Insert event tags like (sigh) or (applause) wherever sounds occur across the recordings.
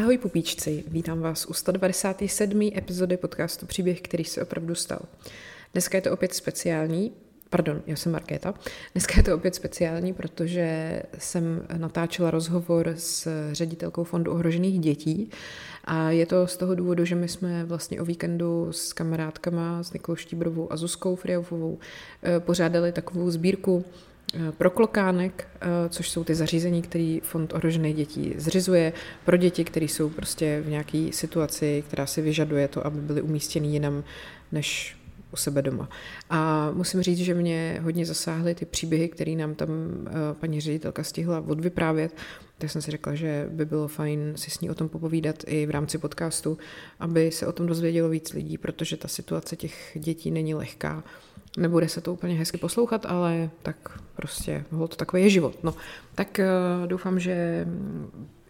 Ahoj pupíčci, vítám vás u 197. epizody podcastu Příběh, který se opravdu stal. Dneska je to opět speciální, pardon, já jsem Markéta. Dneska je to opět speciální, protože jsem natáčela rozhovor s ředitelkou Fondu ohrožených dětí a je to z toho důvodu, že my jsme vlastně o víkendu s kamarádkama, s Nikolou Štíbrovou a Zuzkou Friaufovou eh, pořádali takovou sbírku Eh, pro klokánek, eh, což jsou ty zařízení, které Fond ohrožených dětí zřizuje pro děti, které jsou prostě v nějaké situaci, která si vyžaduje to, aby byly umístěny jinam než u sebe doma. A musím říct, že mě hodně zasáhly ty příběhy, které nám tam eh, paní ředitelka stihla odvyprávět, tak jsem si řekla, že by bylo fajn si s ní o tom popovídat i v rámci podcastu, aby se o tom dozvědělo víc lidí, protože ta situace těch dětí není lehká. Nebude se to úplně hezky poslouchat, ale tak prostě, to takový je život. No, tak uh, doufám, že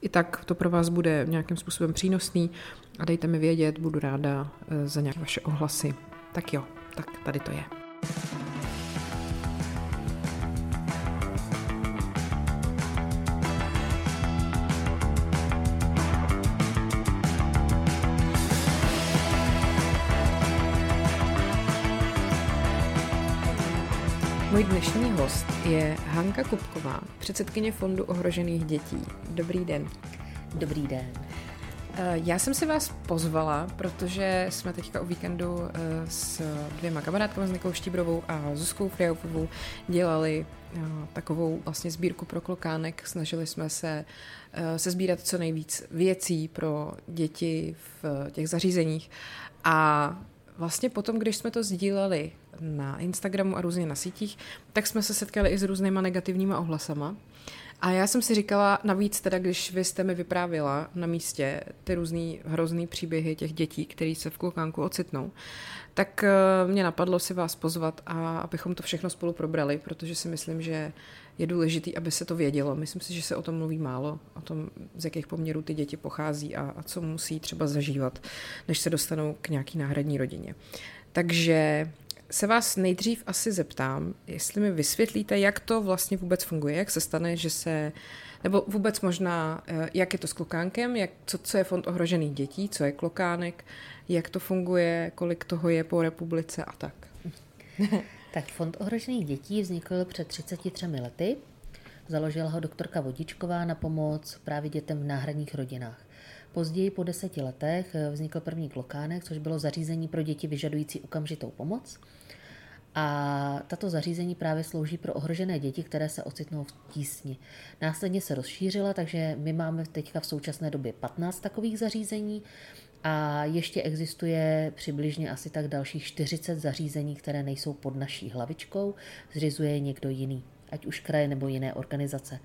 i tak to pro vás bude nějakým způsobem přínosný a dejte mi vědět, budu ráda uh, za nějaké vaše ohlasy. Tak jo, tak tady to je. Je Hanka Kupková, předsedkyně Fondu ohrožených dětí. Dobrý den. Dobrý den. Eh, já jsem si vás pozvala, protože jsme teďka o víkendu eh, s dvěma kamarádkami, s Nikou Štíbrovou a Zuzkou Friaufovou, dělali eh, takovou vlastně sbírku pro klokánek. Snažili jsme se se sbírat co nejvíc věcí pro děti v těch zařízeních a vlastně potom, když jsme to sdíleli na Instagramu a různě na sítích, tak jsme se setkali i s různýma negativníma ohlasama. A já jsem si říkala, navíc teda, když vy jste mi vyprávěla na místě ty různý hrozný příběhy těch dětí, které se v klukánku ocitnou, tak eh, mě napadlo si vás pozvat a abychom to všechno spolu probrali, protože si myslím, že je důležité, aby se to vědělo. Myslím si, že se o tom mluví málo, o tom, z jakých poměrů ty děti pochází a, a co musí třeba zažívat, než se dostanou k nějaký náhradní rodině. Takže se vás nejdřív asi zeptám, jestli mi vysvětlíte, jak to vlastně vůbec funguje, jak se stane, že se, nebo vůbec možná, eh, jak je to s klokánkem, jak, co, co je fond ohrožených dětí, co je klokánek, jak to funguje, kolik toho je po republice a tak. (laughs) tak fond ohrožených dětí vznikl před 33 lety. Založila ho doktorka Vodičková na pomoc právě dětem v náhradních rodinách. Později po deseti letech vznikl první klokánek, což bylo zařízení pro děti vyžadující okamžitou pomoc. A tato zařízení právě slouží pro ohrožené děti, které se ocitnou v tísni. Následně se rozšířila, takže my máme teďka v současné době 15 takových zařízení a ještě existuje přibližně asi tak dalších 40 zařízení, které nejsou pod naší hlavičkou, zřizuje někdo jiný, ať už kraje nebo jiné organizace.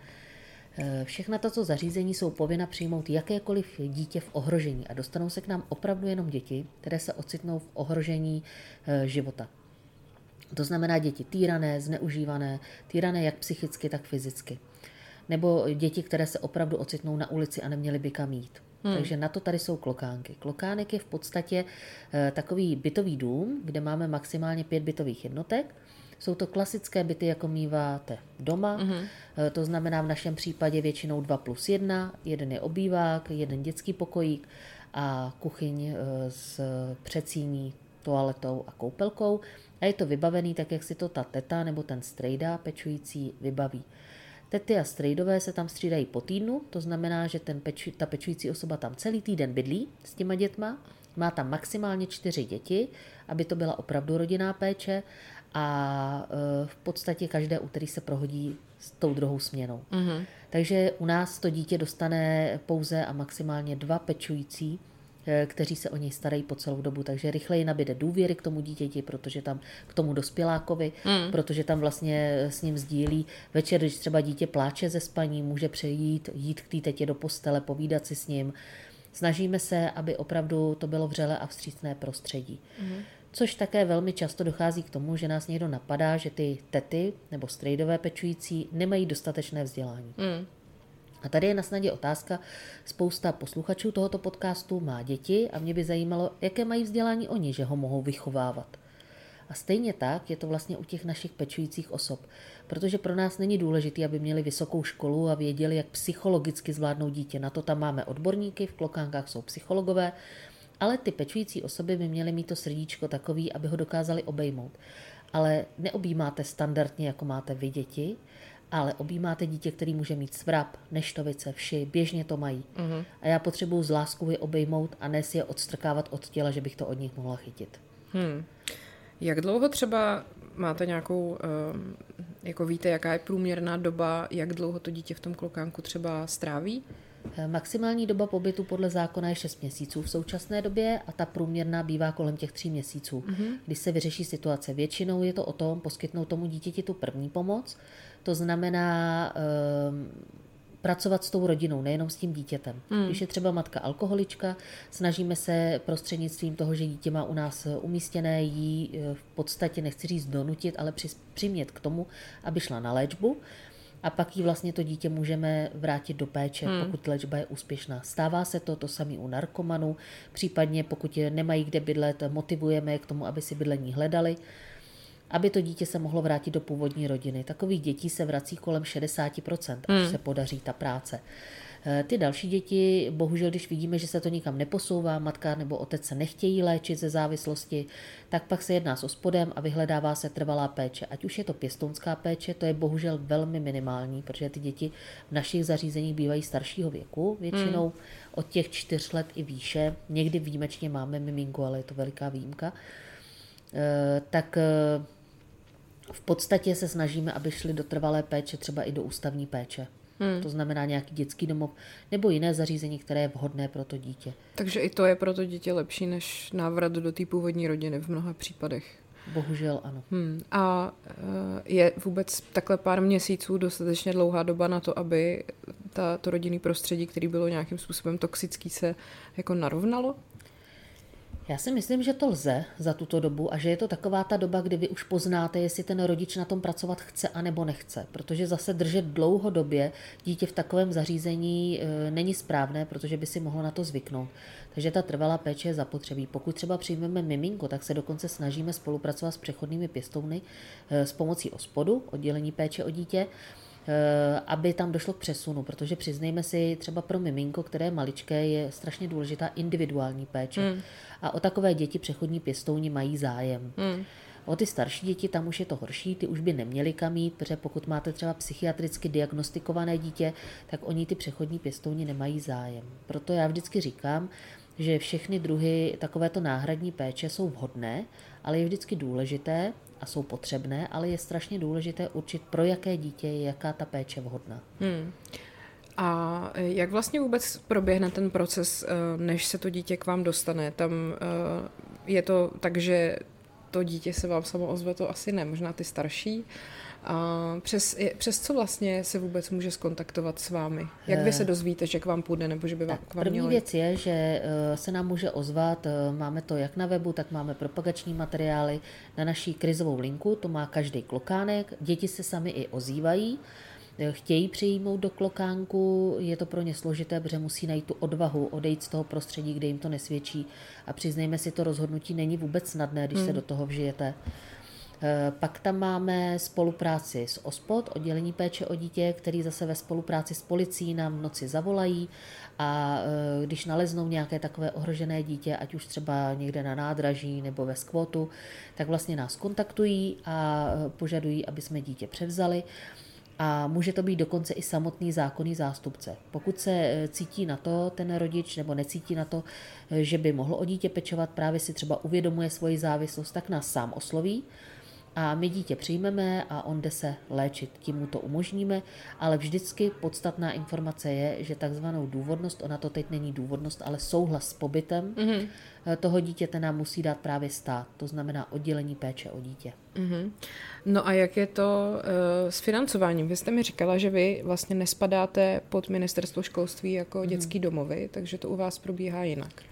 E, všechna tato zařízení jsou povinna přijmout jakékoliv dítě v ohrožení a dostanou se k nám opravdu jenom děti, které se ocitnou v ohrožení e, života. To znamená děti týrané, zneužívané, týrané jak psychicky, tak fyzicky. Nebo děti, které se opravdu ocitnou na ulici a neměly by kam jít. Hmm. Takže na to tady jsou klokánky. Klokánek je v podstatě e, takový bytový dům, kde máme maximálně pět bytových jednotek. Jsou to klasické byty, jako míváte doma. hmm E, to znamená v našem případě většinou 2 plus 1. Jeden je obývák, jeden dětský pokojík a kuchyň e, s předsíní, toaletou a koupelkou a je to vybavený tak, jak si to ta teta nebo ten strejda pečující vybaví. Tety a strejdové se tam střídají po týdnu, to znamená, že ten peč, ta pečující osoba tam celý týden bydlí s těma dětma, má tam maximálně čtyři děti, aby to byla opravdu rodinná péče a e, v podstatě každé úterý se prohodí s tou druhou směnou. Mm-hmm. Takže u nás to dítě dostane pouze a maximálně dva pečující kteří se o něj starají po celou dobu, takže rychleji nabíde důvěry k tomu dítěti, protože tam k tomu dospělákovi, mm. protože tam vlastně s ním sdílí večer, když třeba dítě pláče ze spaní, může přejít, jít k té tetě do postele, povídat si s ním. Snažíme se, aby opravdu to bylo vřele a vstřícné prostředí. Mm. Což také velmi často dochází k tomu, že nás někdo napadá, že ty tety nebo strejdové pečující nemají dostatečné vzdělání. Mm. A tady je na snadě otázka, spousta posluchačů tohoto podcastu má děti a mě by zajímalo, jaké mají vzdělání oni, že ho mohou vychovávat. A stejně tak je to vlastně u těch našich pečujících osob. Protože pro nás není důležité, aby měli vysokou školu a věděli, jak psychologicky zvládnout dítě. Na to tam máme odborníky, v klokánkách jsou psychologové, ale ty pečující osoby by měly mít to srdíčko takový, aby ho dokázali obejmout. Ale neobjímáte standardně, jako máte vy děti, ale objímáte dítě, který může mít svrap, neštovice, vši, běžně to mají. Uh-huh. A já potřebuju z lásku je obejmout a ne si je odstrkávat od těla, že bych to od nich mohla chytit. Hmm. Jak dlouho třeba máte nějakou, ehm, jako víte, jaká je průměrná doba, jak dlouho to dítě v tom klokánku třeba stráví? Eh, maximální doba pobytu podle zákona je 6 měsíců v současné době a ta průměrná bývá kolem těch 3 měsíců, mm-hmm. kdy se vyřeší situace. Většinou je to o tom poskytnout tomu dítěti tu první pomoc, to znamená um, pracovat s tou rodinou, nejenom s tím dítětem. Hmm. Když je třeba matka alkoholička, snažíme se prostřednictvím toho, že dítě má u nás umístěné, jí eh, v podstatě, nechci říct donutit, ale přimět k tomu, aby šla na léčbu a pak jí vlastně to dítě můžeme vrátit do péče, hmm. pokud léčba je úspěšná. Stává se to, to samý u narkomanů, případně pokud je nemají kde bydlet, motivujeme je k tomu, aby si bydlení hledali aby to dítě se mohlo vrátit do původní rodiny. Takových dětí se vrací kolem 60%, až hmm. se podaří ta práce. Eh, ty další děti, bohužel, když vidíme, že se to nikam neposouvá, matka nebo otec se nechtějí léčit ze závislosti, tak pak se jedná s ospodem a vyhledává se trvalá péče. Ať už je to pěstounská péče, to je bohužel velmi minimální, protože ty děti v našich zařízeních bývají staršího věku, většinou hmm. od těch čtyř let i výše. Někdy výjimečně máme miminku, ale je to veliká výjimka. Eh, tak eh, v podstatě se snažíme, aby šli do trvalé péče, třeba i do ústavní péče. Hmm. To znamená nějaký dětský domov nebo jiné zařízení, které je vhodné pro to dítě. Takže i to je pro to dítě lepší než návrat do té původní rodiny v mnoha případech. Bohužel ano. Hmm. A eh, je vůbec takhle pár měsíců dostatečně dlouhá doba na to, aby ta, to rodinný prostředí, který bylo nějakým způsobem toxický, se jako narovnalo? Já si myslím, že to lze za tuto dobu a že je to taková ta doba, kdy vy už poznáte, jestli ten rodič na tom pracovat chce a nebo nechce. Protože zase držet dlouhodobě dítě v takovém zařízení e, není správné, protože by si mohlo na to zvyknout. Takže ta trvalá péče je zapotřebí. Pokud třeba přijmeme miminko, tak se dokonce snažíme spolupracovat s přechodnými pěstouny e, s pomocí OSPODu, oddělení péče o dítě, aby tam došlo k přesunu, protože přiznejme si, třeba pro miminko, které je maličké, je strašně důležitá individuální péče. Hmm. A o takové děti přechodní pěstouni mají zájem. Hmm. O ty starší děti tam už je to horší, ty už by neměly kam jít, protože pokud máte třeba psychiatricky diagnostikované dítě, tak oni ty přechodní pěstouni nemají zájem. Proto já vždycky říkám, že všechny druhy takovéto náhradní péče jsou vhodné, ale je vždycky důležité, a jsou potřebné, ale je strašně důležité určit, pro jaké dítě je jaká ta péče vhodná. Hmm. A jak vlastně vůbec proběhne ten proces, eh, než se to dítě k vám dostane? Tam eh, je to tak, že to dítě se vám samo ozve, to asi ne, možná ty starší. A přes, přes co vlastně se vůbec může skontaktovat s vámi? Jak vy se eh, dozvíte, že k vám půjde, nebo že by vám, tak, k vám První mělo... věc je, že eh, se nám může ozvat, eh, máme to jak na webu, tak máme propagační materiály na naší krizovou linku, to má každý klokánek, děti se sami i ozývají, chtějí přijmout do klokánku, je to pro ně složité, protože musí najít tu odvahu odejít z toho prostředí, kde jim to nesvědčí. A přiznejme si, to rozhodnutí není vůbec snadné, když hmm. se do toho vžijete. Eh, pak tam máme spolupráci s OSPOD, oddělení péče o dítě, který zase ve spolupráci s policií nám v noci zavolají a eh, když naleznou nějaké takové ohrožené dítě, ať už třeba někde na nádraží nebo ve skvotu, tak vlastně nás kontaktují a eh, požadují, aby jsme dítě převzali. A může to být dokonce i samotný zákonný zástupce. Pokud se cítí na to ten rodič nebo necítí na to, že by mohl o dítě pečovat, právě si třeba uvědomuje svoji závislost, tak nás sám osloví a my dítě přijmeme a on jde se léčit. Tím mu to umožníme, ale vždycky podstatná informace je, že takzvanou důvodnost, ona to teď není důvodnost, ale souhlas s pobytem mm-hmm. toho dítěte nám musí dát právě stát, to znamená oddělení péče o dítě. Mm-hmm. No a jak je to uh, s financováním? Vy jste mi říkala, že vy vlastně nespadáte pod ministerstvo školství jako mm-hmm. dětský domovy, takže to u vás probíhá jinak.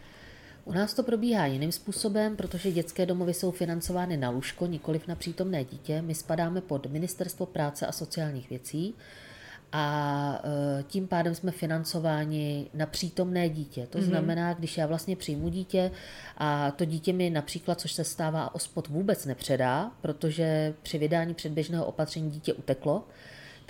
U nás to probíhá jiným způsobem, protože dětské domovy jsou financovány na lůžko, nikoliv na přítomné dítě. My spadáme pod Ministerstvo práce a sociálních věcí a e, tím pádem jsme financováni na přítomné dítě. To mm-hmm. znamená, když já vlastně přijmu dítě a to dítě mi například, což se stává, ospod vůbec nepředá, protože při vydání předběžného opatření dítě uteklo,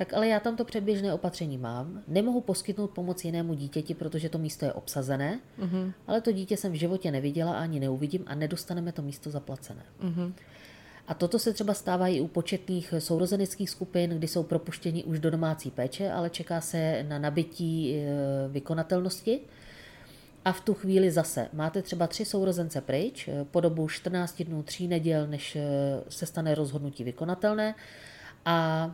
tak ale já tam to předběžné opatření mám. Nemohu poskytnout pomoc jinému dítěti, protože to místo je obsazené, mm-hmm. ale to dítě jsem v životě neviděla ani neuvidím a nedostaneme to místo zaplacené. Mm-hmm. A toto se třeba stává i u početných sourozenických skupin, kdy jsou propuštěni už do domácí péče, ale čeká se na nabití e, vykonatelnosti. A v tu chvíli zase máte třeba tři sourozence pryč e, po dobu 14 dnů, tří neděl, než e, se stane rozhodnutí vykonatelné. A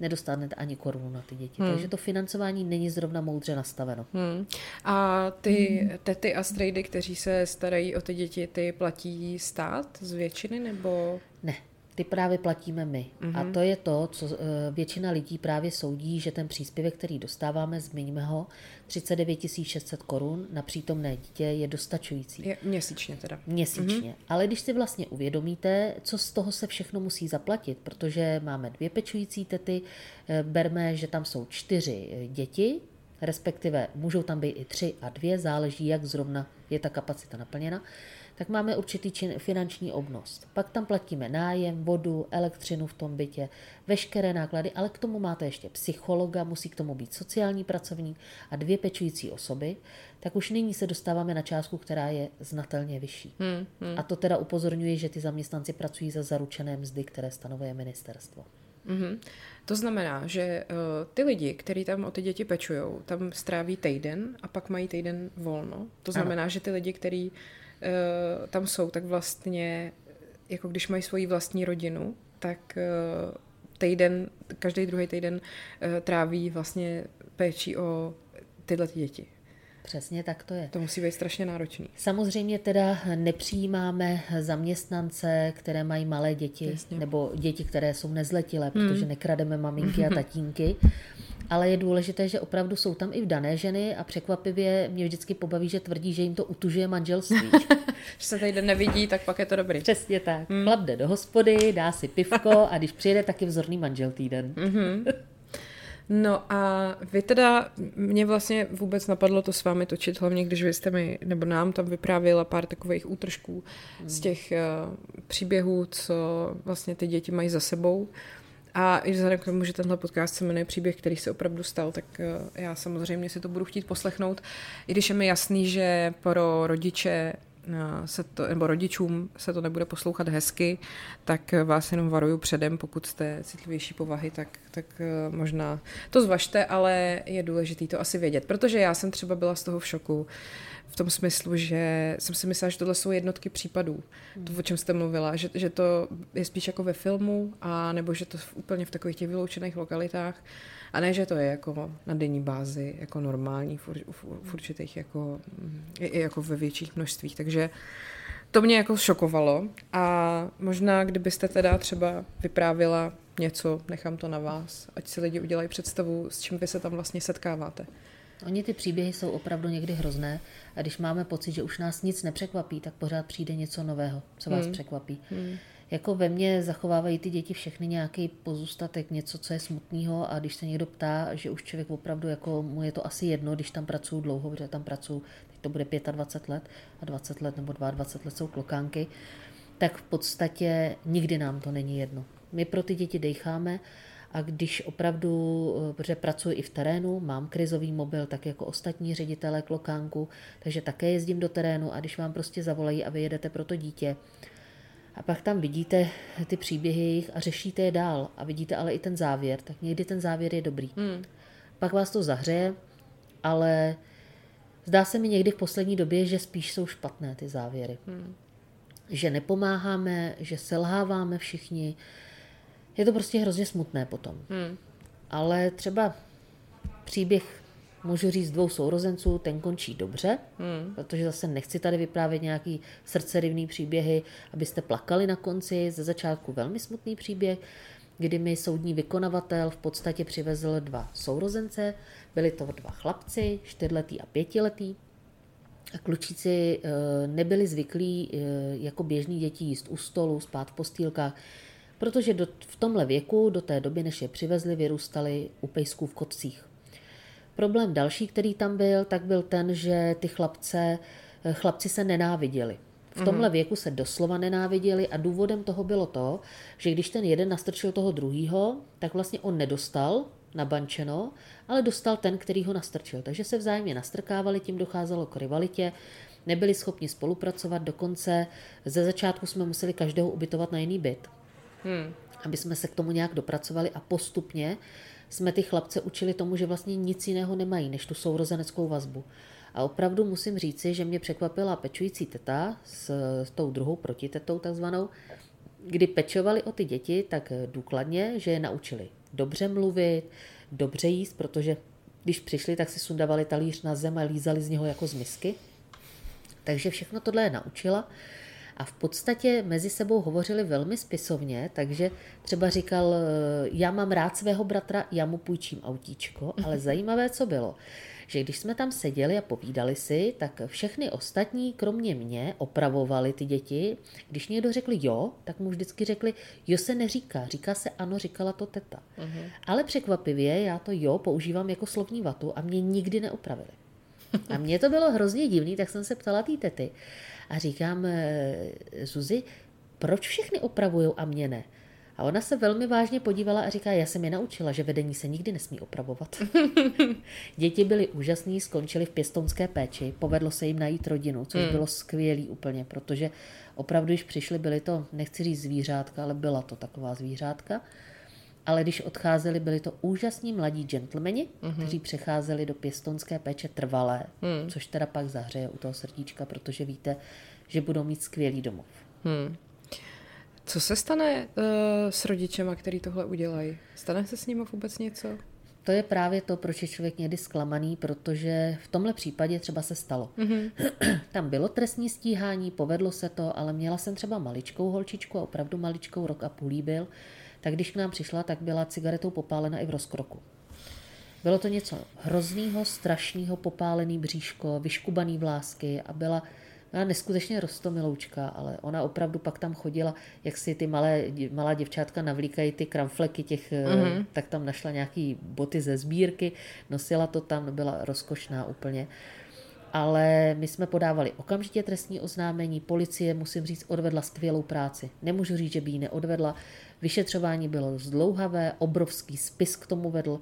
nedostanete ani korunu na ty děti. Hmm. Takže to financování není zrovna moudře nastaveno. Hmm. A ty hmm. tety a strejdy, kteří se starají o ty děti, ty platí stát z většiny nebo? Ne, ty právě platíme my. Mm-hmm. A mhm. to je to, co eh, většina lidí právě soudí, že ten příspěvek, který dostáváme, zmiňme ho, 39 600 korun na přítomné dítě je dostačující. Je měsíčně teda. Měsíčně. Mm-hmm. Ale když si vlastně uvědomíte, co z toho se všechno musí zaplatit, protože máme dvě pečující tety, eh, berme, že tam jsou čtyři eh, děti, respektive můžou tam být i tři a dvě, záleží, jak zrovna je ta kapacita naplněna, tak máme určitý čin, finanční obnos. Pak tam platíme nájem, vodu, elektřinu v tom bytě, veškeré náklady, ale k tomu máte ještě psychologa, musí k tomu být sociální pracovník a dvě pečující osoby, tak už nyní se dostáváme na částku, která je znatelně vyšší. Hmm, hmm. A to teda upozorňuje, že ty zaměstnanci pracují za zaručené mzdy, které stanovuje ministerstvo. Mm-hmm. To znamená, že uh, ty lidi, kteří tam o ty děti pečují, tam stráví týden a pak mají týden volno. To znamená, ano. že ty lidi, kteří uh, tam jsou, tak vlastně, jako když mají svoji vlastní rodinu, tak uh, týden, každý druhý týden uh, tráví vlastně péči o tyhle děti. Přesně tak to je. To musí být strašně náročný. Samozřejmě teda nepřijímáme zaměstnance, které mají malé děti, Jasně. nebo děti, které jsou nezletilé, hmm. protože nekrademe maminky a (laughs) tatínky. Ale je důležité, že opravdu jsou tam i v dané ženy a překvapivě mě vždycky pobaví, že tvrdí, že jim to utužuje manželství. (laughs) že se tady nevidí, tak pak je to dobrý. Přesně tak. Hmm. Chlap jde do hospody, dá si pivko a když přijede, tak je vzorný manžel týden. No a vy teda, mě vlastně vůbec napadlo to s vámi točit, hlavně když vy jste mi, nebo nám tam vyprávěla pár takových útržků hmm. z těch uh, příběhů, co vlastně ty děti mají za sebou. A i vzhledem k tomu, že tenhle podcast se jmenuje Příběh, který se opravdu stal, tak uh, já samozřejmě si to budu chtít poslechnout. I když je mi jasný, že pro rodiče se to, nebo rodičům se to nebude poslouchat hezky, tak vás jenom varuju předem, pokud jste citlivější povahy, tak, tak eh, možná to zvažte, ale je důležité to asi vědět, protože já jsem třeba byla z toho v šoku, v tom smyslu, že jsem si myslela, že tohle jsou jednotky případů, to, o čem jste mluvila, že, že to je spíš jako ve filmu, a nebo že to v, úplně v takových těch vyloučených lokalitách, a ne, že to je jako na denní bázi, jako normální v, v, v určitých, jako, i, i jako ve větších množstvích, takže to mě jako šokovalo a možná, kdybyste teda třeba vyprávila něco, nechám to na vás, ať si lidi udělají představu, s čím vy se tam vlastně setkáváte. Oni ty příběhy jsou opravdu někdy hrozné a když máme pocit, že už nás nic nepřekvapí, tak pořád přijde něco nového, co vás hmm. překvapí. Hmm. Jako ve mně zachovávají ty děti všechny nějaký pozůstatek, něco, co je smutného a když se někdo ptá, že už člověk opravdu, jako mu je to asi jedno, když tam pracuju dlouho, protože tam pracuju, teď to bude 25 let a 20 let nebo 22 let jsou klokánky, tak v podstatě nikdy nám to není jedno. My pro ty děti dejcháme a když opravdu, protože pracuji i v terénu, mám krizový mobil, tak jako ostatní ředitelé klokánku, takže také jezdím do terénu a když vám prostě zavolají a vy jedete pro to dítě, a pak tam vidíte ty příběhy jejich a řešíte je dál a vidíte ale i ten závěr, tak někdy ten závěr je dobrý. Hmm. Pak vás to zahřeje, ale zdá se mi někdy v poslední době, že spíš jsou špatné ty závěry. Hmm. Že nepomáháme, že selháváme všichni, je to prostě hrozně smutné potom. Hmm. Ale třeba příběh, můžu říct, dvou sourozenců, ten končí dobře, hmm. protože zase nechci tady vyprávět nějaký srdcerivný příběhy, abyste plakali na konci. Ze začátku velmi smutný příběh, kdy mi soudní vykonavatel v podstatě přivezl dva sourozence. Byli to dva chlapci, čtyřletý a pětiletý. A klučíci eh, nebyli zvyklí eh, jako běžní děti jíst u stolu, spát v postýlkách protože do, v tomhle věku, do té doby, než je přivezli, vyrůstali u pejsků v kotcích. Problém další, který tam byl, tak byl ten, že ty chlapce, eh, chlapci se nenáviděli. V tomhle věku se doslova nenáviděli a důvodem toho bylo to, že když ten jeden nastrčil toho druhýho, tak vlastně on nedostal nabančeno, ale dostal ten, který ho nastrčil. Takže se vzájemně nastrkávali, tím docházelo k rivalitě, nebyli schopni spolupracovat, dokonce ze začátku jsme museli každého ubytovat na jiný byt, hmm. aby jsme se k tomu nějak dopracovali a postupně jsme ty chlapce učili tomu, že vlastně nic jiného nemají, než tu sourozeneckou vazbu. A opravdu musím říci, že mě překvapila pečující teta s, s tou druhou protitetou takzvanou, kdy pečovali o ty děti tak důkladně, že je naučili dobře mluvit, dobře jíst, protože když přišli, tak si sundavali talíř na zem a lízali z něho jako z misky. Takže všechno tohle je naučila a v podstatě mezi sebou hovořili velmi spisovně, takže třeba říkal, já mám rád svého bratra, já mu půjčím autíčko, (laughs) ale zajímavé, co bylo, že když jsme tam seděli a povídali si, tak všechny ostatní, kromě mě, opravovali ty děti. Když někdo řekl jo, tak mu vždycky řekli, jo se neříká, říká se ano, říkala to teta. Uh-huh. Ale překvapivě já to jo používám jako slovní vatu a mě nikdy neopravili. A mně to bylo hrozně divný, tak jsem se ptala té tety. A říkám, eh, Zuzi, proč všechny opravují a mě ne? A ona se velmi vážně podívala a říká, já jsem je naučila, že vedení se nikdy nesmí opravovat. (laughs) Děti byly úžasný, skončili v pěstonské péči, povedlo se jim najít rodinu, což hmm. bylo skvělý úplně, protože opravdu, když přišli, byly to, nechci říct zvířátka, ale byla to taková zvířátka. Ale když odcházeli, byli to úžasní mladí gentlemani, mm-hmm. kteří přecházeli do pěstonské péče trvalé, mm. což teda pak zahřeje u toho srdíčka, protože víte, že budou mít skvělý domov. Mm. Co se stane uh, s rodičema, který tohle udělají? Stane se s nimi vůbec něco? To je právě to, proč je člověk někdy zklamaný, protože v tomhle případě třeba se stalo. Mm-hmm. (clears throat) Tam bylo trestní stíhání, povedlo se to, ale měla jsem třeba maličkou holčičku a opravdu maličkou, rok a půl byl, tak když k nám přišla, tak byla cigaretou popálena i v rozkroku. Bylo to něco hroznýho, strašného, popálený bříško, vyškubaný vlásky a byla Ona neskutečně rostomiloučka, ale ona opravdu pak tam chodila, jak si ty malé, malá děvčátka navlíkají ty kramfleky těch, mm-hmm. tak tam našla nějaký boty ze sbírky, nosila to tam, byla rozkošná úplně. Ale my jsme podávali okamžitě trestní oznámení, policie, musím říct, odvedla skvělou práci. Nemůžu říct, že by ji neodvedla. Vyšetřování bylo zdlouhavé, obrovský spis k tomu vedl,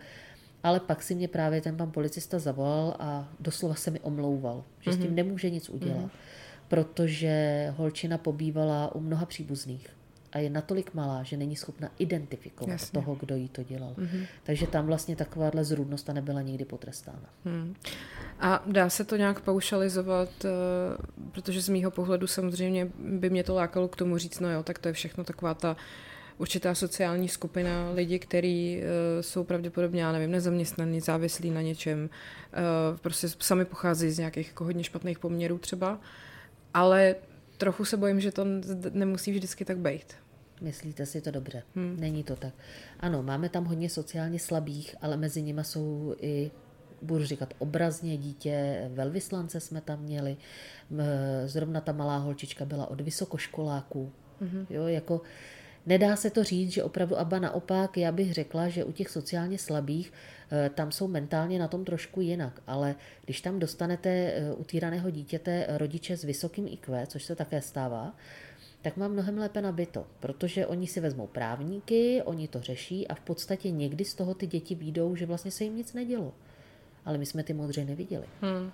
ale pak si mě právě ten pan policista zavolal a doslova se mi omlouval, že mm-hmm. s tím mhm. nemůže nic udělat. Mm-hmm protože holčina pobývala u mnoha příbuzných a je natolik malá, že není schopna identifikovat Jasně. toho, kdo jí to dělal. Mm-hmm. Takže tam vlastně takováhle zrůdnost nebyla nikdy potrestána. Hmm. A dá se to nějak paušalizovat, eh, protože z mýho pohledu samozřejmě by mě to lákalo k tomu říct, no jo, tak to je všechno taková ta určitá sociální skupina lidí, kteří uh, jsou pravděpodobně, já nevím, nezaměstnaní, závislí na něčem, uh, prostě sami pochází z nějakých jako hodně špatných poměrů třeba ale trochu se bojím, že to nemusí vždycky tak být. Myslíte si to dobře? Hmm. Není to tak. Ano, máme tam hodně sociálně slabých, ale mezi nimi jsou i budu říkat obrazně, dítě velvyslance jsme tam měli, zrovna ta malá holčička byla od vysokoškoláků, mm-hmm. jo, jako Nedá se to říct, že opravdu aba naopak, já bych řekla, že u těch sociálně slabých eh, tam jsou mentálně na tom trošku jinak, ale když tam dostanete eh, u týraného dítěte rodiče s vysokým IQ, což se také stává, tak mám mnohem lépe nabito, protože oni si vezmou právníky, oni to řeší a v podstatě někdy z toho ty děti výjdou, že vlastně se jim nic nedělo. Ale my jsme ty modře neviděli. Hmm.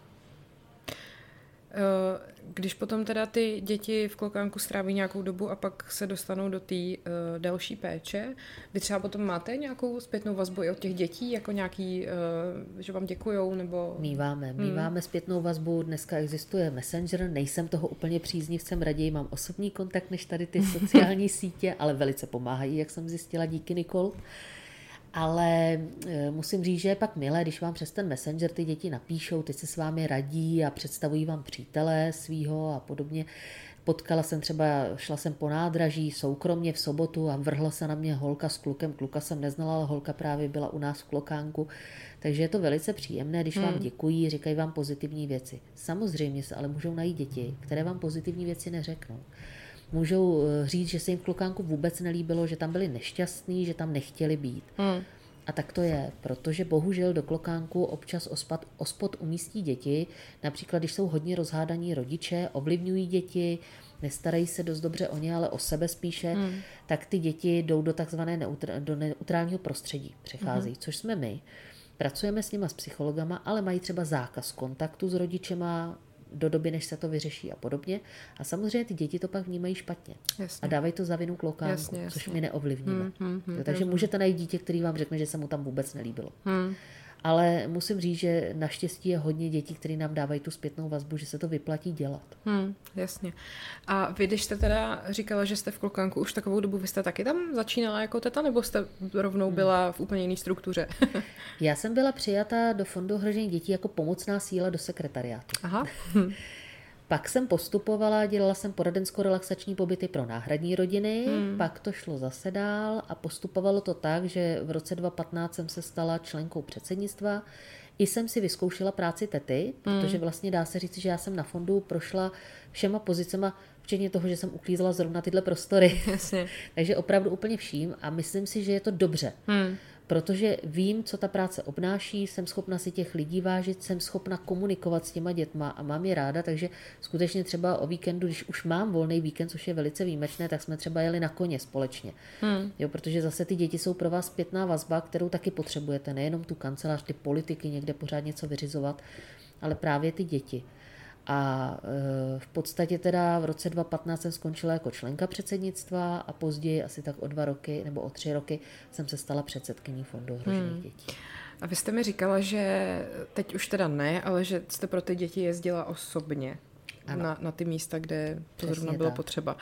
Eh, když potom teda ty děti v klokánku stráví nějakou dobu a pak se dostanou do té uh, další péče, vy třeba potom máte nějakou zpětnou vazbu i od těch dětí, jako nějaký, uh, že vám děkujou, nebo... Míváme, míváme hmm. zpětnou vazbu, dneska existuje Messenger, nejsem toho úplně příznivcem, raději mám osobní kontakt než tady ty (laughs) sociální sítě, ale velice pomáhají, jak jsem zjistila, díky Nikol. Ale e, musím říct, že je pak milé, když vám přes ten messenger ty děti napíšou, teď se s vámi radí a představují vám přítele svýho a podobně. Potkala jsem třeba, šla jsem po nádraží soukromně v sobotu a vrhla se na mě holka s klukem. Kluka jsem neznala, ale holka právě byla u nás v klokánku. Takže je to velice příjemné, když hmm. vám děkují, říkají vám pozitivní věci. Samozřejmě se ale můžou najít děti, které vám pozitivní věci neřeknou. Můžou eh, říct, že se jim v klokánku vůbec nelíbilo, že tam byli nešťastní, že tam nechtěli být. Hmm. A tak to je, protože bohužel do klokánku občas ospad, ospod umístí děti, například když jsou hodně rozhádaní rodiče, ovlivňují děti, nestarají se dost dobře o ně, ale o sebe spíše, hmm. tak ty děti jdou do takzvané neutr- do neutrálního prostředí, přechází, hmm. což jsme my. Pracujeme s nima s psychologama, ale mají třeba zákaz kontaktu s rodičema, do doby, než se to vyřeší a podobně. A samozřejmě ty děti to pak vnímají špatně. Jasně. A dávají to za vinu klokánku, jasně, jasně. což my neovlivníme. Hmm, hmm, hmm, takže můžete najít dítě, který vám řekne, že se mu tam vůbec nelíbilo. Hmm. Ale musím říct, že naštěstí je hodně dětí, které nám dávají tu zpětnou vazbu, že se to vyplatí dělat. Hmm, jasně. A vy, když jste teda říkala, že jste v Klokánku už takovou dobu, vy jste taky tam začínala jako teta, nebo jste rovnou hmm. byla v úplně jiné struktuře? (laughs) Já jsem byla přijata do Fondu ohrožení dětí jako pomocná síla do sekretariátu. Aha. (laughs) Pak jsem postupovala, dělala jsem poradensko-relaxační pobyty pro náhradní rodiny, hmm. pak to šlo zase dál a postupovalo to tak, že v roce 2015 jsem se stala členkou předsednictva. I jsem si vyzkoušela práci tety, hmm. protože vlastně dá se říct, že já jsem na fondu prošla všema pozicema, včetně toho, že jsem uklízela zrovna tyhle prostory. Jasně. (laughs) Takže opravdu úplně vším a myslím si, že je to dobře. Hmm protože vím, co ta práce obnáší, jsem schopna si těch lidí vážit, jsem schopna komunikovat s těma dětma a mám je ráda, takže skutečně třeba o víkendu, když už mám volný víkend, což je velice výjimečné, tak jsme třeba jeli na koně společně. Hmm. Jo, protože zase ty děti jsou pro vás zpětná vazba, kterou taky potřebujete, nejenom tu kancelář, ty politiky někde pořád něco vyřizovat, ale právě ty děti. A e, v podstatě teda v roce 2015 jsem skončila jako členka předsednictva a později, asi tak o dva roky nebo o tři roky, jsem se stala předsedkyní Fondu ohrožených hmm. dětí. A vy jste mi říkala, že teď už teda ne, ale že jste pro ty děti jezdila osobně na, na ty místa, kde to Přesně zrovna bylo tak. potřeba.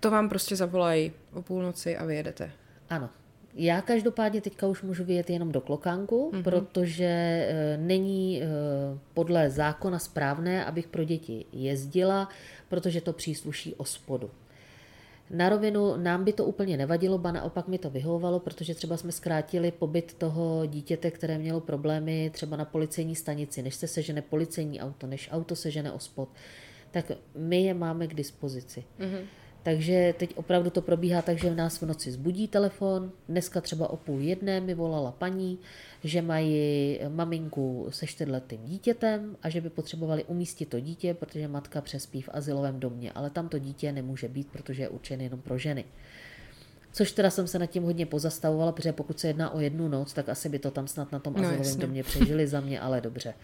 To vám prostě zavolají o půlnoci a vyjedete. Ano, já každopádně teďka už můžu vyjet jenom do Klokánku, mm-hmm. protože e, není e, podle zákona správné, abych pro děti jezdila, protože to přísluší ospodu. Na rovinu nám by to úplně nevadilo, ba naopak mi to vyhovovalo, protože třeba jsme zkrátili pobyt toho dítěte, které mělo problémy třeba na policejní stanici, než se sežene policejní auto, než auto sežene ospod, tak my je máme k dispozici. Mm-hmm. Takže teď opravdu to probíhá tak, že v nás v noci zbudí telefon. Dneska třeba o půl jedné mi volala paní, že mají maminku se čtyřletým dítětem a že by potřebovali umístit to dítě, protože matka přespí v asilovém domě, ale tam to dítě nemůže být, protože je určené jenom pro ženy. Což teda jsem se nad tím hodně pozastavovala, protože pokud se jedná o jednu noc, tak asi by to tam snad na tom no, asilovém jasně. domě přežili za mě, ale dobře.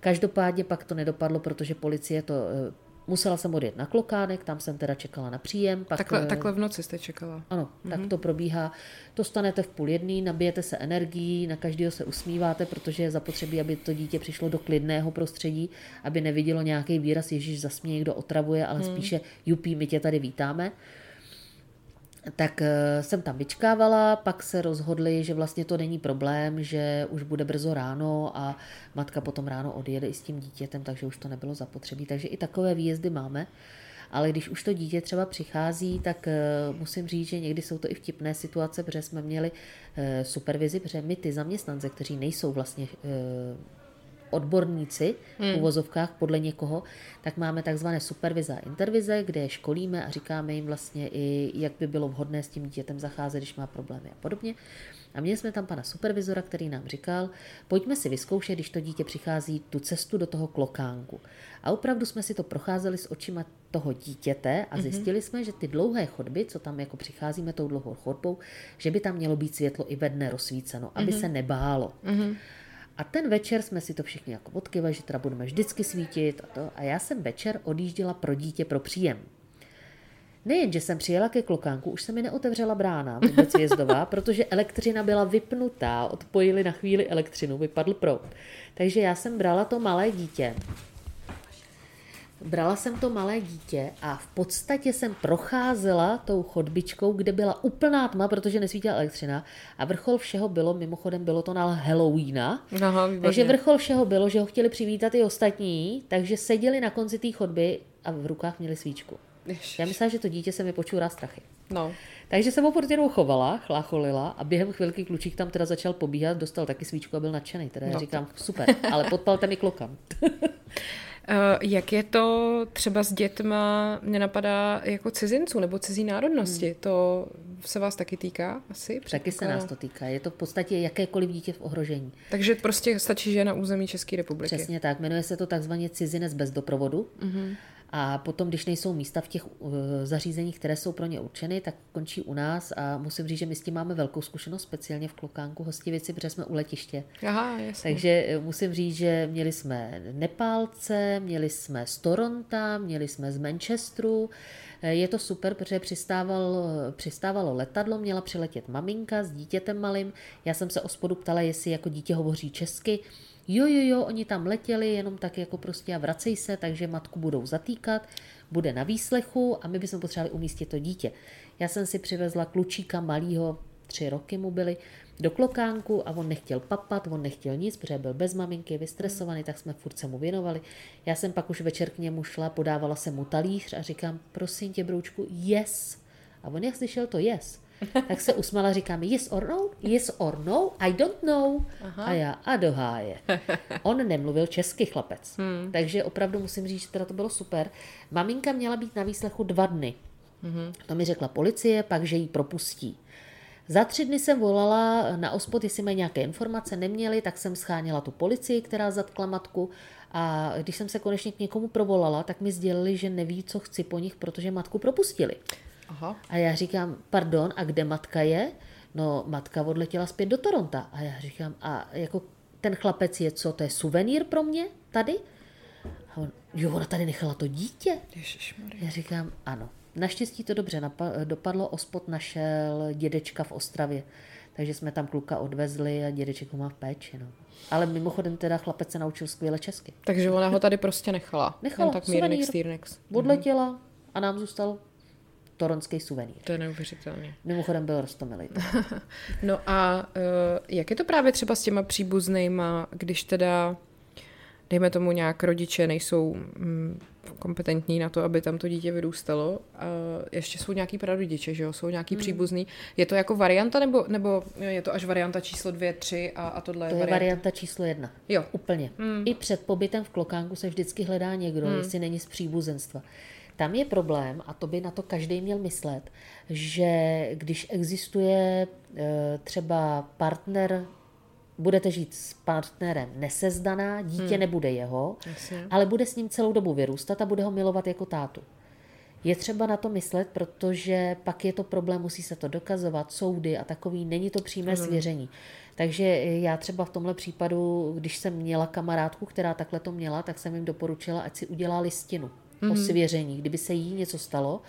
Každopádně pak to nedopadlo, protože policie to eh, Musela jsem odjet na klokánek, tam jsem teda čekala na příjem. Pak, takhle, takhle v noci jste čekala? Ano, mm-hmm. tak to probíhá. To stanete v půl jedný, nabijete se energií, na každého se usmíváte, protože je zapotřebí, aby to dítě přišlo do klidného prostředí, aby nevidělo nějaký výraz, Ježíš zasměje, někdo otravuje, ale mm. spíše jupí, my tě tady vítáme tak eh, jsem tam vyčkávala, pak se rozhodli, že vlastně to není problém, že už bude brzo ráno a matka potom ráno odjede i s tím dítětem, takže už to nebylo zapotřebí. Takže i takové výjezdy máme. Ale když už to dítě třeba přichází, tak eh, musím říct, že někdy jsou to i vtipné situace, protože jsme měli eh, supervizi, protože my ty zaměstnance, kteří nejsou vlastně odborníci hmm. v uvozovkách podle někoho, tak máme takzvané supervize a intervize, kde je školíme a říkáme jim vlastně i, jak by bylo vhodné s tím dítětem zacházet, když má problémy a podobně. A měli jsme tam pana supervizora, který nám říkal, pojďme si vyzkoušet, když to dítě přichází, tu cestu do toho klokánku. A opravdu jsme si to procházeli s očima toho dítěte a mhm. zjistili jsme, že ty dlouhé chodby, co tam jako přicházíme tou dlouhou chodbou, že by tam mělo být světlo i ve dne rozsvíceno, aby mm-hmm. se nebálo. Mm-hmm. A ten večer jsme si to všichni jako odkyvali, že teda budeme vždycky svítit a to. A já jsem večer odjížděla pro dítě pro příjem. Nejen, že jsem přijela ke klokánku, už se mi neotevřela brána vůbec vězdová, (laughs) protože elektřina byla vypnutá, odpojili na chvíli elektřinu, vypadl proud. Takže já jsem brala to malé dítě brala jsem to malé dítě a v podstatě jsem procházela tou chodbičkou, kde byla úplná tma, protože nesvítila elektřina a vrchol všeho bylo, mimochodem bylo to na Halloweena, Aha, takže vrchol všeho bylo, že ho chtěli přivítat i ostatní, takže seděli na konci té chodby a v rukách měli svíčku. Ježiš. Já myslím, že to dítě se mi počůrá strachy. No. Takže jsem ho portěnou chovala, chlácholila a během chvilky klučík tam teda začal pobíhat, dostal taky svíčku a byl nadšený. Teda já No. říkám, super, ale podpalte mi klokan. Uh, (laughs) jak je to třeba s dětma, mě napadá jako cizinců nebo cizí národnosti, hmm. to se vás taky týká asi? Taky se nás to týká. Je to v podstatě jakékoliv dítě v ohrožení. Takže prostě stačí, že je na území České republiky. Přesně tak. Jmenuje se to takzvaně cizinec bez doprovodu. Mm-hmm. A potom, když nejsou místa v těch uh, zařízeních, které jsou pro ně určeny, tak končí u nás a musím říct, že my s tím máme velkou zkušenost, speciálně v Klokánku Hostivici, protože jsme u letiště. Aha, jasně. Takže eh, musím říct, že měli jsme Nepálce, měli jsme z Toronta, měli jsme z Manchesteru. Eh, Je to super, protože přistával, přistávalo letadlo, měla přiletět maminka s dítětem malým. Já jsem se ospodu ptala, jestli jako dítě hovoří česky. Jo, jo, jo, oni tam letěli, jenom tak jako prostě a vracej se, takže matku budou zatýkat, bude na výslechu a my bychom potřebovali umístit to dítě. Já jsem si přivezla klučíka malýho, tři roky mu byly, do klokánku a on nechtěl papat, on nechtěl nic, protože byl bez maminky, vystresovaný, tak jsme furt se mu věnovali. Já jsem pak už večer k němu šla, podávala jsem mu talíř a říkám, prosím tě, broučku, yes. A on jak slyšel to yes, (laughs) tak se usmala, říkáme yes or no, yes or no, I don't know. Aha. A já, a do háje. (laughs) On nemluvil česky chlapec, hmm. takže opravdu musím říct, že teda to bylo super. Maminka měla být na výslechu dva dny. Hmm. To mi řekla policie, pak, že ji propustí. Za tři dny jsem volala na ospod, jestli mají nějaké informace, neměli, tak jsem scháněla tu policii, která zatkla matku a když jsem se konečně k někomu provolala, tak mi sdělili, že neví, co chci po nich, protože matku propustili. Aha. A já říkám, pardon, a kde matka je? No, matka odletěla zpět do Toronta. A já říkám, a jako ten chlapec je co, to je suvenýr pro mě tady? A on, jo, ona tady nechala to dítě. Ježišmarja. Já říkám, ano. Naštěstí to dobře napa- dopadlo, ospod našel dědečka v Ostravě. Takže jsme tam kluka odvezli a dědeček ho má v péči. No. Ale mimochodem teda chlapec se naučil skvěle česky. Takže ona ho tady prostě nechala. Nechala, Jen tak suvenýr. týrnix. Odletěla a nám zůstal toronský suvenýr. To je neuvěřitelně. Mimochodem byl rostomilý. (laughs) No a uh, jak je to právě třeba s těma příbuznýma, když teda, dejme tomu nějak rodiče nejsou mm, kompetentní na to, aby tam to dítě vyrůstalo. A ještě jsou nějaký prarodiče, že jo? Jsou nějaký hmm. příbuzný. Je to jako varianta, nebo, nebo je to až varianta číslo dvě, tři a, a tohle To je je varianta? varianta číslo jedna. Jo. Úplně. Hmm. I před pobytem v Klokánku se vždycky hledá někdo, hmm. jestli není z příbuzenstva. Tam je problém, a to by na to každý měl myslet, že když existuje eh, třeba partner, budete žít s partnerem nesezdaná, dítě hmm. nebude jeho, Jasně. ale bude s ním celou dobu vyrůstat a bude ho milovat jako tátu. Je třeba na to myslet, protože pak je to problém, musí se to dokazovat, soudy a takový, není to přímé svěření. Takže já třeba v tomhle případu, když jsem měla kamarádku, která takhle to měla, tak jsem jim doporučila, ať si udělá listinu o svěření. Kdyby se jí něco stalo,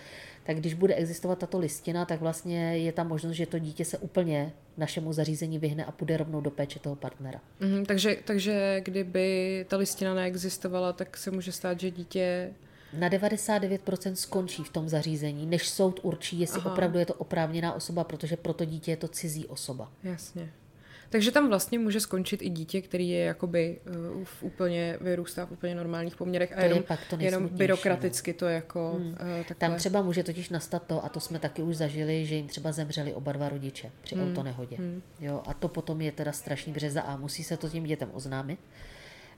tak když bude existovat tato listina, tak vlastně je tam možnost, že to dítě se úplně našemu zařízení vyhne a půjde rovnou do péče toho partnera. Mhm, takže, takže kdyby ta listina neexistovala, tak se může stát, že dítě... Na 99% skončí v tom zařízení, než soud určí, jestli Aha. opravdu je to oprávněná osoba, protože pro to dítě je to cizí osoba. Jasně. Takže tam vlastně může skončit i dítě, který je jakoby uh, v úplně, vyrůstá v úplně normálních poměrech a To je jenom, pak to jenom nejsmutnější, byrokraticky to jako hmm. uh, takhle... Tam třeba může totiž nastat to, a to jsme taky už zažili, že jim třeba zemřeli oba dva rodiče při hmm. autonehodě. Hmm. Jo, a to potom je teda strašný březa a musí se to těm dětem oznámit.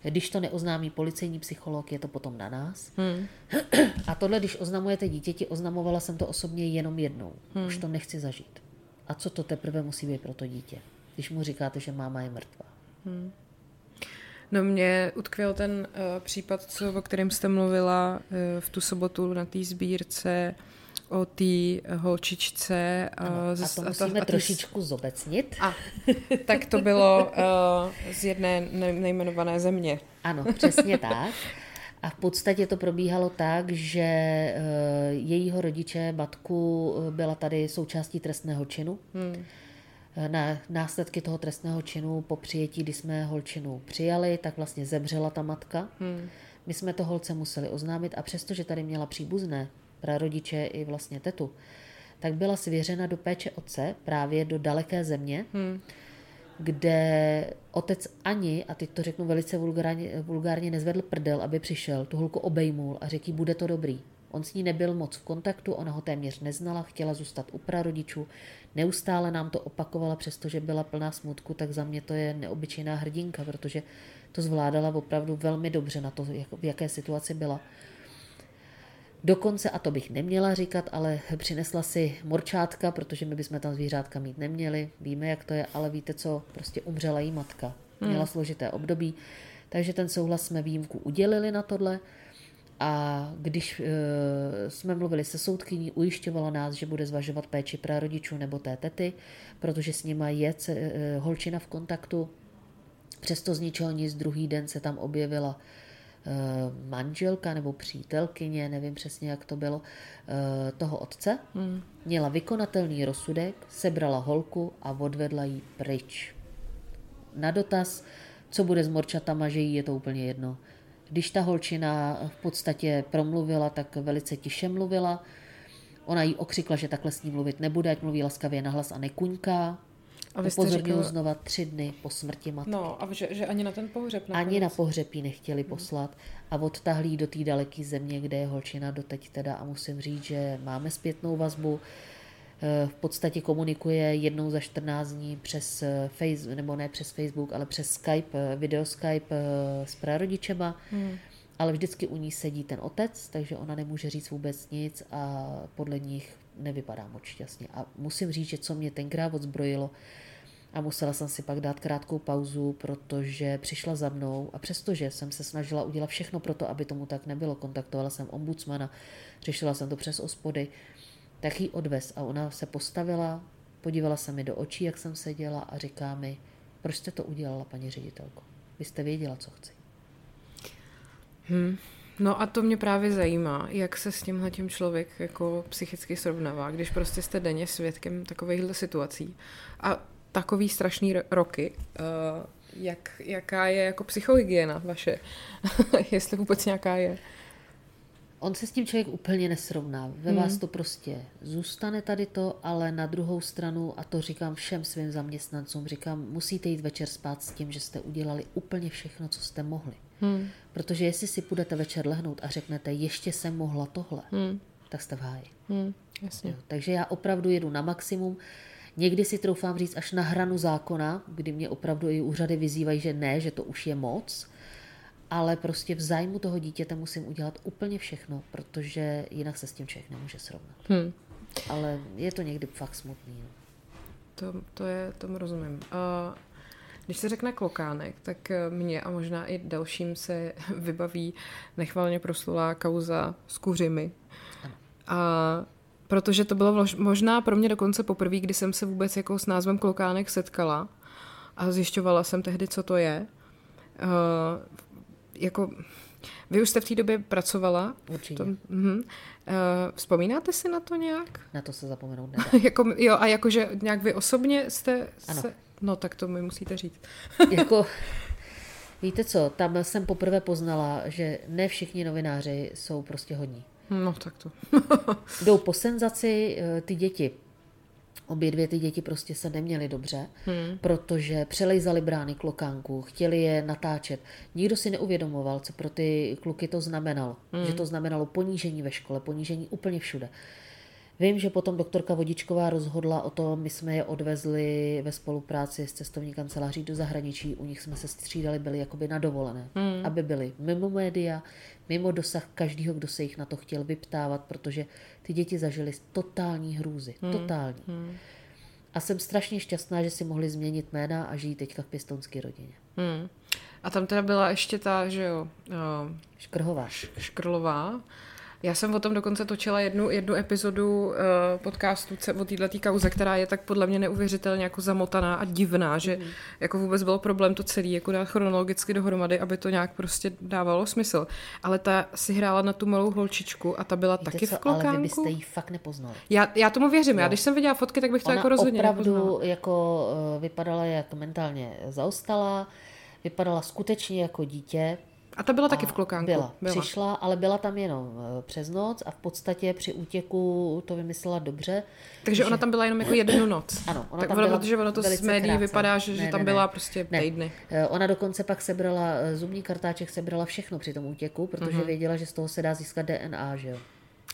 Když to neoznámí policejní psycholog, je to potom na nás. Hmm. (clears throat) A tohle, když oznamujete dítěti, oznamovala jsem to osobně jenom jednou. Hmm. Už to nechci zažít. A co to teprve musí být pro to dítě, když mu říkáte, že máma je mrtvá. No mě utkvěl ten uh, případ, co, o kterém jste mluvila uh, v tu sobotu na té sbírce o té holčičce. Uh, Ano, a to musíme tý- trošičku zobecnit. A, tak to bylo uh, z jedné ne- nejmenované země. Ano, přesně tak. A v podstatě to probíhalo tak, že jejího rodiče, matku, byla tady součástí trestného činu. Hmm. Na následky toho trestného činu po přijetí, kdy jsme holčinu přijali, tak vlastně zemřela ta matka. Hmm. My jsme to holce museli oznámit a přestože tady měla příbuzné, prarodiče i vlastně tetu, tak byla svěřena do péče otce právě do daleké země, hmm kde otec ani, a teď to řeknu velice vulgárně, vulgárně nezvedl prdel, aby přišel, tu holku obejmul a řekl bude to dobrý. On s ní nebyl moc v kontaktu, ona ho téměř neznala, chtěla zůstat u prarodičů. Neustále nám to opakovala, přestože byla plná smutku, tak za mě to je neobyčejná hrdinka, protože to zvládala opravdu velmi dobře na to, v jaké situaci byla. Dokonce, a to bych neměla říkat, ale přinesla si morčátka, protože my bychom tam zvířátka mít neměli. Víme, jak to je, ale víte co, prostě umřela jí matka. Měla hmm. složité období, takže ten souhlas jsme výjimku udělili na tohle. A když e, jsme mluvili se soudkyní, ujišťovala nás, že bude zvažovat péči prarodičů nebo té tety, protože s nima je e, holčina v kontaktu. Přesto z ničeho nic druhý den se tam objevila e, manželka nebo přítelkyně, nevím přesně, jak to bylo, toho otce. Hmm. Měla vykonatelný rozsudek, sebrala holku a odvedla ji pryč. Na dotaz, co bude s morčatama, že jí je to úplně jedno když ta holčina v podstatě promluvila, tak velice tiše mluvila. Ona jí okřikla, že takhle s ní mluvit nebude, ať mluví laskavě nahlas a nekuňká. A vy jste říkal... znova tři dny po smrti matky. No a že, že ani na ten pohřeb nakonec. Ani na pohřeb ji nechtěli poslat a odtahlí do té daleké země, kde je holčina doteď teda a musím říct, že máme zpětnou vazbu. Eh, v podstatě komunikuje jednou za 14 dní přes eh, Facebook, nebo ne přes Facebook, ale přes Skype, eh, video Skype s prarodičema, hmm. ale vždycky u ní sedí ten otec, takže ona nemůže říct vůbec nic a podle nich nevypadá moc šťastně. A musím říct, že co mě tenkrát odzbrojilo, a musela jsem si pak dát krátkou pauzu, protože přišla za mnou a přestože jsem se snažila udělat všechno pro to, aby tomu tak nebylo, kontaktovala jsem ombudsmana, řešila jsem to přes ospody, tak ji odvez a ona se postavila, podívala se mi do očí, jak jsem seděla a říká mi, proč jste to udělala, paní ředitelko? Vy jste věděla, co chci. Hmm. No a to mě právě zajímá, jak se s tímhle tím člověk jako psychicky srovnává, když prostě jste denně svědkem takovýchhle situací a takový strašný roky, uh, jak, jaká je jako psychohygiena vaše, (laughs) jestli vůbec nějaká je. On se s tím člověk úplně nesrovná. Ve hmm. vás to prostě zůstane tady to, ale na druhou stranu, a to říkám všem svým zaměstnancům, říkám, musíte jít večer spát s tím, že jste udělali úplně všechno, co jste mohli. Hmm. Protože jestli si půjdete večer lehnout a řeknete, ještě jsem mohla tohle, hmm. tak jste v háji. Hmm. Jasně. Jo, takže já opravdu jedu na maximum. Někdy si troufám říct až na hranu zákona, kdy mě opravdu i úřady vyzývají, že ne, že to už je moc ale prostě v zájmu toho dítěte musím udělat úplně všechno, protože jinak se s tím člověk nemůže srovnat. Hmm. Ale je to někdy fakt smutný. No. To, to je, tomu rozumím. A když se řekne klokánek, tak eh, mě a možná i dalším se (laughs) vybaví nechvalně proslulá kauza s kuřimi. Ano. A protože to bylo možná pro mě dokonce poprvé, kdy jsem se vůbec jako s názvem klokánek setkala a zjišťovala jsem tehdy, co to je. Uh, jako vy už jste v té době pracovala? Určitě. Tom, uh, vzpomínáte si na to nějak? Na to se zapomenout (laughs) nedá. jako, jo, a jakože nějak vy osobně jste... Ano. Se, no tak to mi musíte říct. (laughs) jako, (laughs) víte co, tam jsem poprvé poznala, že ne všichni novináři jsou prostě hodní. No tak to. Jdou po senzaci, eh, ty děti Obě dvě ty děti prostě se neměly dobře, hmm. protože přelejzali brány klokánku, chtěli je natáčet. Nikdo si neuvědomoval, co pro ty kluky to znamenalo. Hmm. Že to znamenalo ponížení ve škole, ponížení úplně všude. Vím, že potom doktorka Vodičková rozhodla o tom, my jsme je odvezli ve spolupráci s cestovní kanceláří do zahraničí, u nich jsme se střídali, byli jakoby na dovolené, hmm. aby byli mimo média, mimo dosah každého, kdo se jich na to chtěl vyptávat, protože ty děti zažily totální hrůzy, hmm. totální. Hmm. A jsem strašně šťastná, že si mohli změnit jména a žijí teďka v pěstounské rodině. Hmm. A tam teda byla ještě ta, že jo... Uh, Škrhová. Škrlová. Já jsem o tom dokonce točila jednu, jednu epizodu uh, podcastu o této kauze, která je tak podle mě neuvěřitelně jako zamotaná a divná, že mm. jako vůbec byl problém to celý jako dát chronologicky dohromady, aby to nějak prostě dávalo smysl. Ale ta si hrála na tu malou holčičku a ta byla Víte taky co, v klokánku. Ale vy byste ji fakt nepoznali. Já, já tomu věřím. No. Já když jsem viděla fotky, tak bych to Ona jako rozhodně opravdu nepoznala. jako uh, vypadala jak mentálně zaostala, vypadala skutečně jako dítě, a ta byla taky v klokánku. Byla. byla. Přišla, ale byla tam jenom eh, přes noc a v podstatě při útěku to vymyslela dobře. Takže že... ona tam byla jenom jako jednu noc. (clears throat) Ano, ona tak tam ona, byla protože ono to z médií krátce. vypadá, že, ne, že tam ne, byla ne. prostě týdny. Ne. Ona dokonce pak sebrala, eh, zubní kartáček sebrala všechno při tom útěku, protože uh-huh. věděla, že z toho se dá získat DNA, že jo.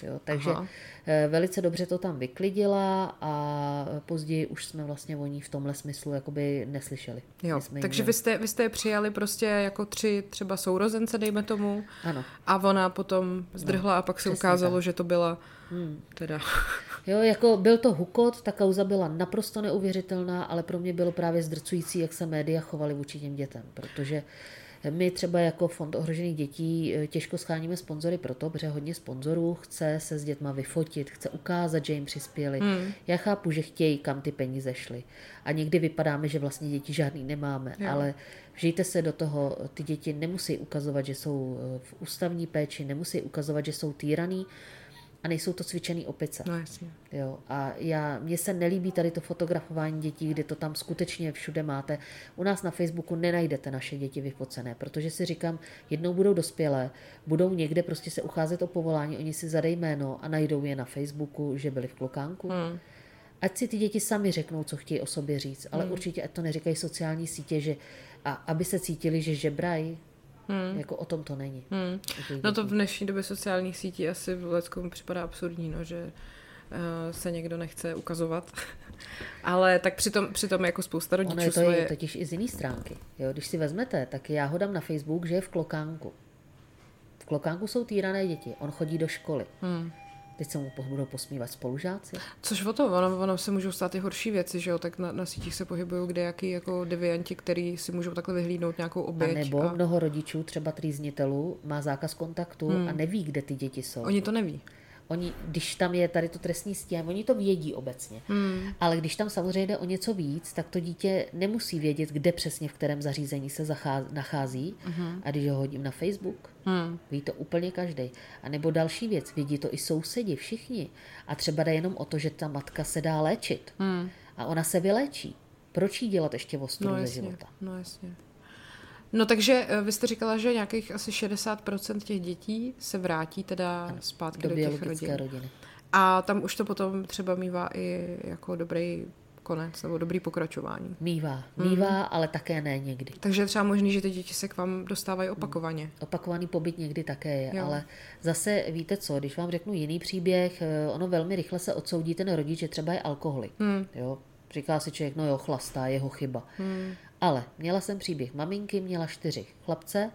Jo, takže Aha. Eh, velice dobře to tam vyklidila a později už jsme vlastně o ní v tomhle smyslu jakoby neslyšeli. Jo, takže vy jste, vy jste je přijali prostě jako tři třeba sourozence, dejme tomu. Ano. A ona potom zdrhla no, a pak se ukázalo, tak. že to byla hmm. teda... Jo, jako byl to hukot, ta kauza byla naprosto neuvěřitelná, ale pro mě bylo právě zdrcující, jak se média chovaly vůči těm dětem, protože my třeba jako Fond ohrožených dětí eh, těžko scháníme sponzory proto, protože hodně sponzorů chce se s dětma vyfotit, chce ukázat, že jim přispěli. Hmm. Já chápu, že chtějí, kam ty peníze šly. A někdy vypadáme, že vlastně děti žádný nemáme, jo. ale vžijte se do toho, ty děti nemusí ukazovat, že jsou eh, v ústavní péči, nemusí ukazovat, že jsou týraný, a nejsou to cvičený opice. No jasně. Jo, a já, mně se nelíbí tady to fotografování dětí, kde to tam skutečně všude máte. U nás na Facebooku nenajdete naše děti vyfocené, protože si říkám, jednou budou dospělé, budou někde prostě se ucházet o povolání, oni si zadají jméno a najdou je na Facebooku, že byli v klokánku. Hmm. Ať si ty děti sami řeknou, co chtějí o sobě říct, ale hmm. určitě ať to neříkají sociální sítě, že a aby se cítili, že žebrají, Hmm. Jako o tom to není. Hmm. No to v dnešní době sociálních sítí asi v připadá absurdní, no, že uh, se někdo nechce ukazovat. (laughs) Ale tak přitom, přitom jako spousta rodičů ono je to svoje... je totiž i z jiné stránky. Jo, když si vezmete, tak já ho dám na Facebook, že je v Klokánku. V Klokánku jsou týrané děti. On chodí do školy. Hmm. Teď se mu budou posmívat spolužáci. Což o to, ono, ono se můžou stát i horší věci, že jo, tak na, na sítích se pohybují kde jaký jako devianti, který si můžou takhle vyhlídnout nějakou oběť. A nebo a... mnoho rodičů, třeba trýznitelů, má zákaz kontaktu hmm. a neví, kde ty děti jsou. Oni to neví. Oni, když tam je tady to trestní stíhání, oni to vědí obecně. Hmm. Ale když tam samozřejmě jde o něco víc, tak to dítě nemusí vědět, kde přesně v kterém zařízení se zachází, nachází. Hmm. A když ho hodím na Facebook, hmm. ví to úplně každý. A nebo další věc, vědí to i sousedi, všichni. A třeba jde jenom o to, že ta matka se dá léčit. Hmm. A ona se vyléčí. Proč jí dělat ještě ostudu no, ze života? No jasně. No takže eh, vy jste říkala, že nějakých asi 60% těch dětí se vrátí teda ano, zpátky do, do těch rodin. rodiny. A tam už to potom třeba mývá i jako dobrý konec nebo dobrý pokračování. Mývá, mývá, mm. ale také ne někdy. Takže třeba možný, že ty děti se k vám dostávají opakovaně. Mm. Opakovaný pobyt někdy také je, jo. ale zase víte co, když vám řeknu jiný příběh, eh, ono velmi rychle se odsoudí ten rodič, že třeba je alkoholik. Mm. Jo, Říká si člověk, no jo, chlastá, jeho chyba. Hmm. Ale měla jsem příběh maminky, měla čtyři chlapce,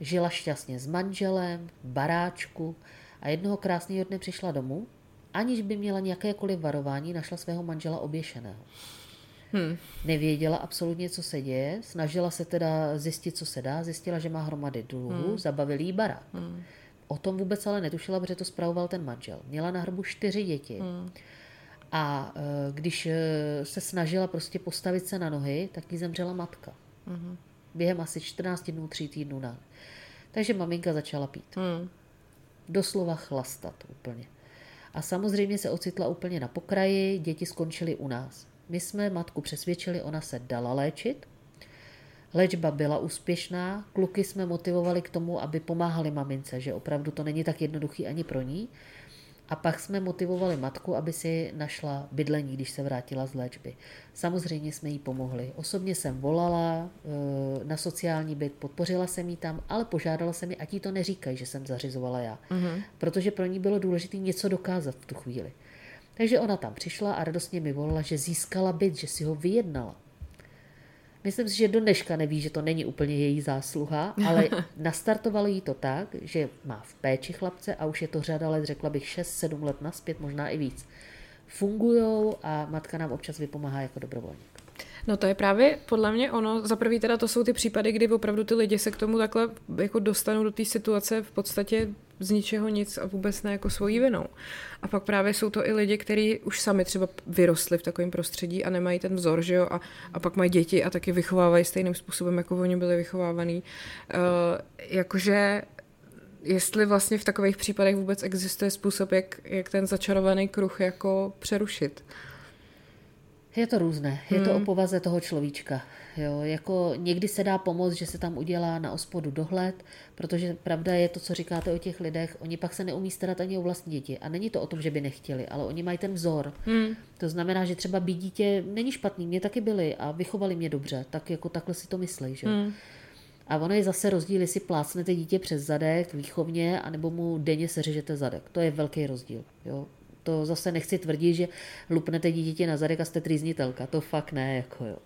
žila šťastně s manželem, baráčku a jednoho krásného dne přišla domů, aniž by měla nějakékoliv varování, našla svého manžela oběšeného. Hmm. Nevěděla absolutně, co se děje, snažila se teda zjistit, co se dá, zjistila, že má hromady dluhů, hmm. zabavili jí barák. Hmm. O tom vůbec ale netušila, protože to spravoval ten manžel. Měla na hrbu čtyři děti. Hmm. A e, když e, se snažila prostě postavit se na nohy, tak jí zemřela matka. Mm-hmm. Během asi 14 dnů, 3 týdnů na. Takže maminka začala pít. Mm. Doslova chlastat úplně. A samozřejmě se ocitla úplně na pokraji, děti skončily u nás. My jsme matku přesvědčili, ona se dala léčit. Léčba byla úspěšná, kluky jsme motivovali k tomu, aby pomáhali mamince, že opravdu to není tak jednoduchý ani pro ní. A pak jsme motivovali matku, aby si našla bydlení, když se vrátila z léčby. Samozřejmě jsme jí pomohli. Osobně jsem volala eh, na sociální byt, podpořila jsem jí tam, ale požádala jsem ji, ať jí to neříkají, že jsem zařizovala já. Mm-hmm. Protože pro ní bylo důležité něco dokázat v tu chvíli. Takže ona tam přišla a radostně mi volala, že získala byt, že si ho vyjednala. Myslím si, že do dneška neví, že to není úplně její zásluha, ale (laughs) nastartovalo jí to tak, že má v péči chlapce a už je to řada let, řekla bych 6-7 let naspět, možná i víc. Fungujou a matka nám občas vypomáhá jako dobrovolník. No to je právě podle mě ono, za prvý teda to jsou ty případy, kdy opravdu ty lidi se k tomu takhle jako dostanou do té situace v podstatě z ničeho nic a vůbec ne jako svojí vinou. A pak právě jsou to i lidi, kteří už sami třeba vyrostli v takovém prostředí a nemají ten vzor, že jo, a, a pak mají děti a taky vychovávají stejným způsobem, jako oni byli vychovávaný. Uh, jakože jestli vlastně v takových případech vůbec existuje způsob, jak, jak ten začarovaný kruh jako přerušit. Je to různé, je to o hmm. povaze toho človíčka. Jo, jako někdy se dá pomoct, že se tam udělá na ospodu dohled, protože pravda je to, co říkáte o těch lidech, oni pak se neumí starat ani o vlastní děti. A není to o tom, že by nechtěli, ale oni mají ten vzor. Hmm. To znamená, že třeba být dítě není špatný, mě taky byli a vychovali mě dobře, tak jako takhle si to myslí, že? Hmm. A ono je zase rozdíl, jestli plácnete dítě přes zadek výchovně, anebo mu denně seřežete zadek. To je velký rozdíl. Jo? To zase nechci tvrdit, že lupnete dítěti na zadek a jste trýznitelka. To fakt ne. Jako jo.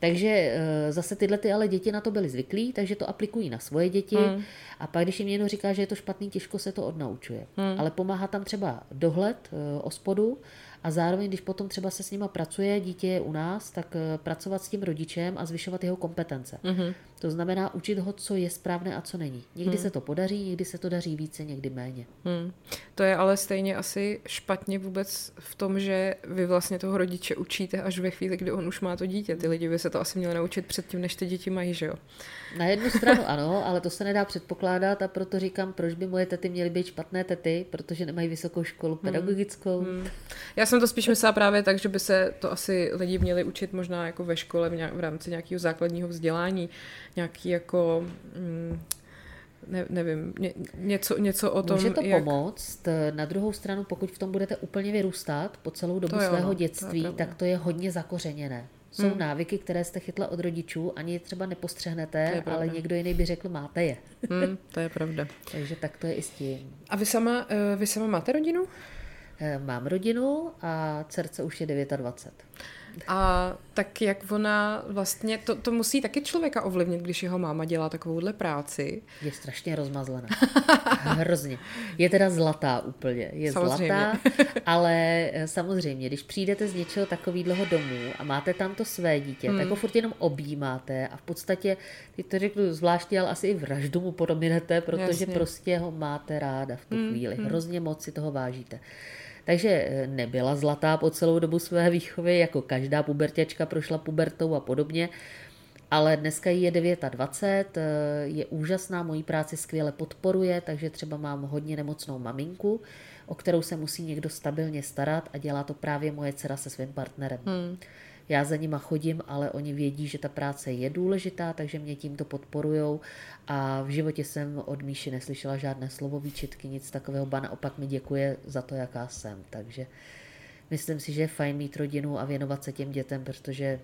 Takže eh, zase tyhle ty ale děti na to byly zvyklí, takže to aplikují na svoje děti. Hmm. A pak, když jim někdo říká, že je to špatný, těžko se to odnaučuje. Hmm. Ale pomáhá tam třeba dohled eh, o spodu a zároveň, když potom třeba se s nima pracuje, dítě je u nás, tak eh, pracovat s tím rodičem a zvyšovat jeho kompetence. Mm-hmm. To znamená učit ho, co je správné a co není. Někdy mm. se to podaří, někdy se to daří více, někdy méně. Mm. To je ale stejně asi špatně vůbec v tom, že vy vlastně toho rodiče učíte až ve chvíli, kdy on už má to dítě. Ty lidi by se to asi měli naučit předtím, než ty děti mají, že jo? Na jednu stranu ano, ale to se nedá předpokládat a proto říkám, proč by moje tety měly být špatné tety, protože nemají vysokou školu hmm. pedagogickou. Hmm. Hmm. Já jsem to spíš myslela právě tak, že by se to asi lidi měli učit možná jako ve škole v, nějak, v rámci nějakého základního vzdělání, nějaký jako... Mm, ne, nevím, ně, něco, něco o tom, Může to jak... pomoct. Na druhou stranu, pokud v tom budete úplně vyrůstat po celou dobu svého no, dětství, to tak to je hodně zakořeněné. Jsou hmm. návyky, které jste chytla od rodičů, ani třeba nepostřehnete, ale někdo jiný by řekl, máte je. Hmm, to je pravda. (laughs) Takže tak to je i s tím. A vy sama, eh, vy sama máte rodinu? Eh, mám rodinu a dcerce už je 29. A tak jak ona vlastně, to, to musí taky člověka ovlivnit, když jeho máma dělá takovouhle práci. Je strašně rozmazlená. Hrozně. Je teda zlatá úplně. Je samozřejmě. zlatá, ale eh, samozřejmě, když přijdete z něčeho takového domů a máte tam to své dítě, hmm. tak ho furt jenom objímáte a v podstatě, teď to řeknu zvláště, ale asi i vraždu mu podominete, protože Jasně. prostě ho máte ráda v tu hmm. chvíli. Hmm. Hrozně moc si toho vážíte. Takže eh, nebyla zlatá po celou dobu své výchovy, jako každá pubertěčka prošla pubertou a podobně, ale dneska jí je 29, eh, je úžasná, mojí práci skvěle podporuje, takže třeba mám hodně nemocnou maminku, o kterou se musí někdo stabilně starat a dělá to právě moje dcera se svým partnerem. Hmm. Já za nima chodím, ale oni vědí, že ta práce je důležitá, takže mě tímto podporujou a v životě jsem od Míši neslyšela žádné slovo výčitky, nic takového, ba naopak mi děkuje za to, jaká jsem. Takže myslím si, že je fajn mít rodinu a věnovat se těm dětem, protože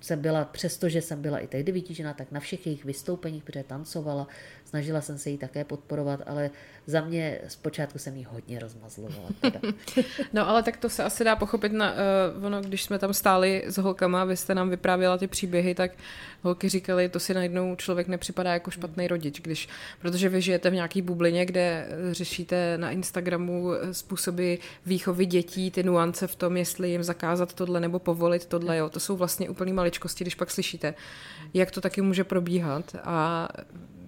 jsem byla, přestože jsem byla i tehdy vytížená, tak na všech jejich vystoupeních, protože tancovala, snažila jsem se jí také podporovat, ale za mě zpočátku jsem jí hodně rozmazlovala. Teda. (laughs) no ale tak to se asi dá pochopit, na, uh, ono, když jsme tam stáli s holkama, vy jste nám vyprávěla ty příběhy, tak holky říkali, to si najednou člověk nepřipadá jako špatný rodič, když, protože vy žijete v nějaký bublině, kde řešíte na Instagramu způsoby výchovy dětí, ty nuance v tom, jestli jim zakázat tohle nebo povolit tohle, jo. To jsou vlastně úplně maličkosti, když pak slyšíte, jak to taky může probíhat a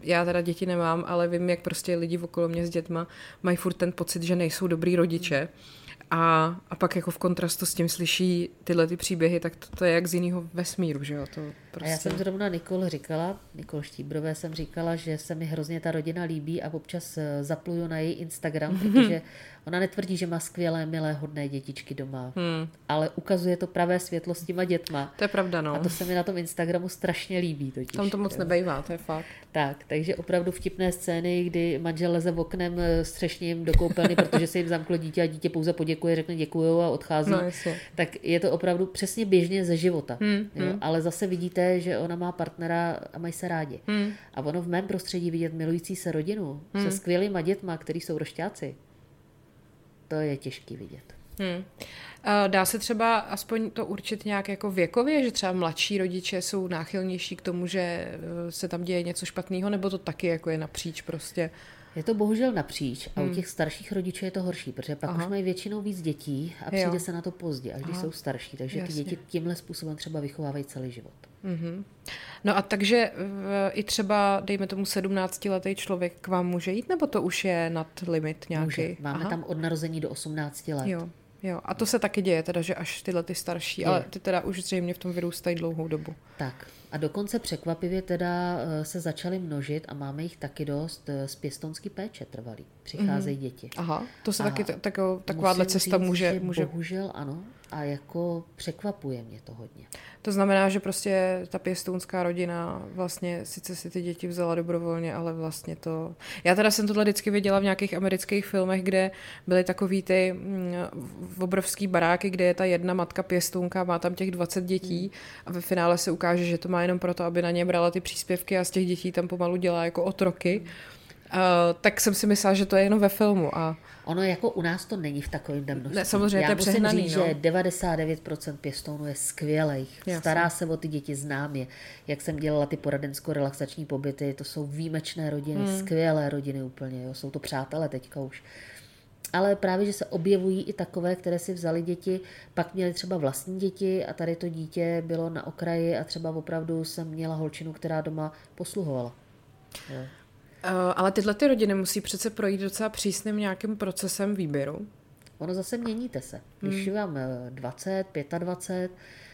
já teda děti nemám, ale vím, jak prostě lidi okolo mě s dětma mají furt ten pocit, že nejsou dobrý rodiče. A, a pak jako v kontrastu s tím slyší tyhle ty příběhy, tak to, to je jak z jiného vesmíru, že jo? To prostě... A já prostě- jsem zrovna Nikol říkala, Nikol Štíbrové jsem říkala, že se mi hrozně ta rodina líbí a občas eh, zapluju na její Instagram, protože (laughs) Ona netvrdí, že má skvělé, milé, hodné dětičky doma, hmm. ale ukazuje to pravé světlo s těma dětma. To je pravda, no. A to se mi na tom Instagramu strašně líbí. Totiž, Tam to moc jo. nebejvá, to je fakt. Tak, takže opravdu vtipné scény, kdy manžel leze v oknem eh, střešním do koupelny, protože se jim zamklo dítě a dítě pouze poděkuje, řekne děkuju a odchází. No, tak je to opravdu přesně běžně ze života. Hmm, jo? Hmm. Ale zase vidíte, že ona má partnera a mají se rádi. Hmm. A ono v mém prostředí vidět milující se rodinu hmm. se skvělýma dětma, který jsou rošťáci, to je těžký vidět. Hmm. Dá se třeba aspoň to určit nějak jako věkově, že třeba mladší rodiče jsou náchylnější k tomu, že eh, se tam děje něco špatného, nebo to taky jako je napříč prostě? Je to bohužel napříč a hmm. u těch starších rodičů je to horší, protože pak Aha. už mají většinou víc dětí a přijde jo. se na to pozdě, až když jsou starší. Takže Jasně. ty děti tímhle způsobem třeba vychovávají celý život. Mm-hmm. No a takže v, i třeba, dejme tomu 17-letý člověk k vám může jít, nebo to už je nad limit nějaký? Může. Máme Aha. tam od narození do 18 let. Jo. Jo, a to se taky děje, teda, že až tyhle ty starší, je. ale ty teda už zřejmě v tom vyrůstají dlouhou dobu. Tak, a dokonce překvapivě teda eh, se začaly množit a máme jich taky dost eh, z pěstonský péče trvalý. Přicházejí mm-hmm. děti. Aha, to se a taky taková, takováhle cesta říct, může, může... Bohužel ano, a jako překvapuje mě to hodně. To znamená, že prostě ta pěstounská rodina vlastně sice si ty děti vzala dobrovolně, ale vlastně to... Já teda jsem tohle vždycky viděla v nějakých amerických filmech, kde byly takový ty mm, obrovský baráky, kde je ta jedna matka pěstounka, má tam těch 20 dětí a ve finále se ukáže, že to má jenom proto, aby na ně brala ty příspěvky a z těch dětí tam pomalu dělá jako otroky. Tak jsem si myslela, že to je jenom ve filmu. A... Ono jako u nás to není v takovém množství. Ne, samozřejmě Já to je musím přehnaný, říct, no. že 99% pěstounů je skvělých. Stará se o ty děti, znám je. Jak jsem dělala ty poradensko-relaxační pobyty, to jsou výjimečné rodiny, hmm. skvělé rodiny úplně. Jo. Jsou to přátelé teďka už. Ale právě, že se objevují i takové, které si vzali děti, pak měli třeba vlastní děti a tady to dítě bylo na okraji a třeba opravdu jsem měla holčinu, která doma posluhovala. Jo. Uh, ale tyhle ty rodiny musí přece projít docela přísným nějakým procesem výběru. Ono zase měníte se. Když hmm. vám eh, 20, 25,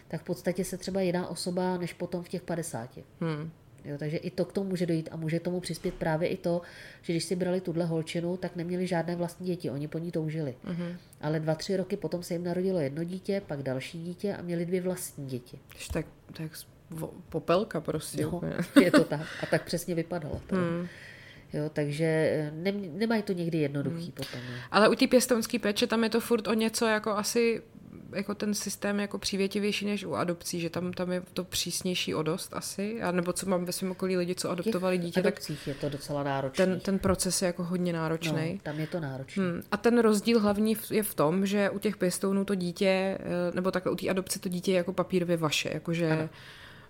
tak v podstatě se třeba jiná osoba než potom v těch 50. Hmm. Jo, takže i to k tomu může dojít a může tomu přispět právě i to, že když si brali tuhle holčinu, tak neměli žádné vlastní děti, oni po ní toužili. Mhm. Ale dva, tři roky potom se jim narodilo jedno dítě, pak další dítě a měli dvě vlastní děti. Když tak, tak popelka prostě. No, je to (laughs) tak. A tak přesně vypadalo. To. Hmm. Jo, takže eh, ne, nemají to někdy jednoduchý hmm. potom. Jo. Ale u té pěstounské péče tam je to furt o něco jako asi jako ten systém jako přívětivější než u adopcí, že tam, tam je to přísnější o dost asi, a nebo co mám ve svém okolí lidi, co adoptovali dítě, tak adopcích je to docela náročné. ten, ten proces je jako hodně náročný. no, tam je to náročné. Hmm. A ten rozdíl hlavní je v tom, že u těch pěstounů to dítě, eh, nebo takhle u té adopce to dítě je jako papírově vaše, jakože Ano.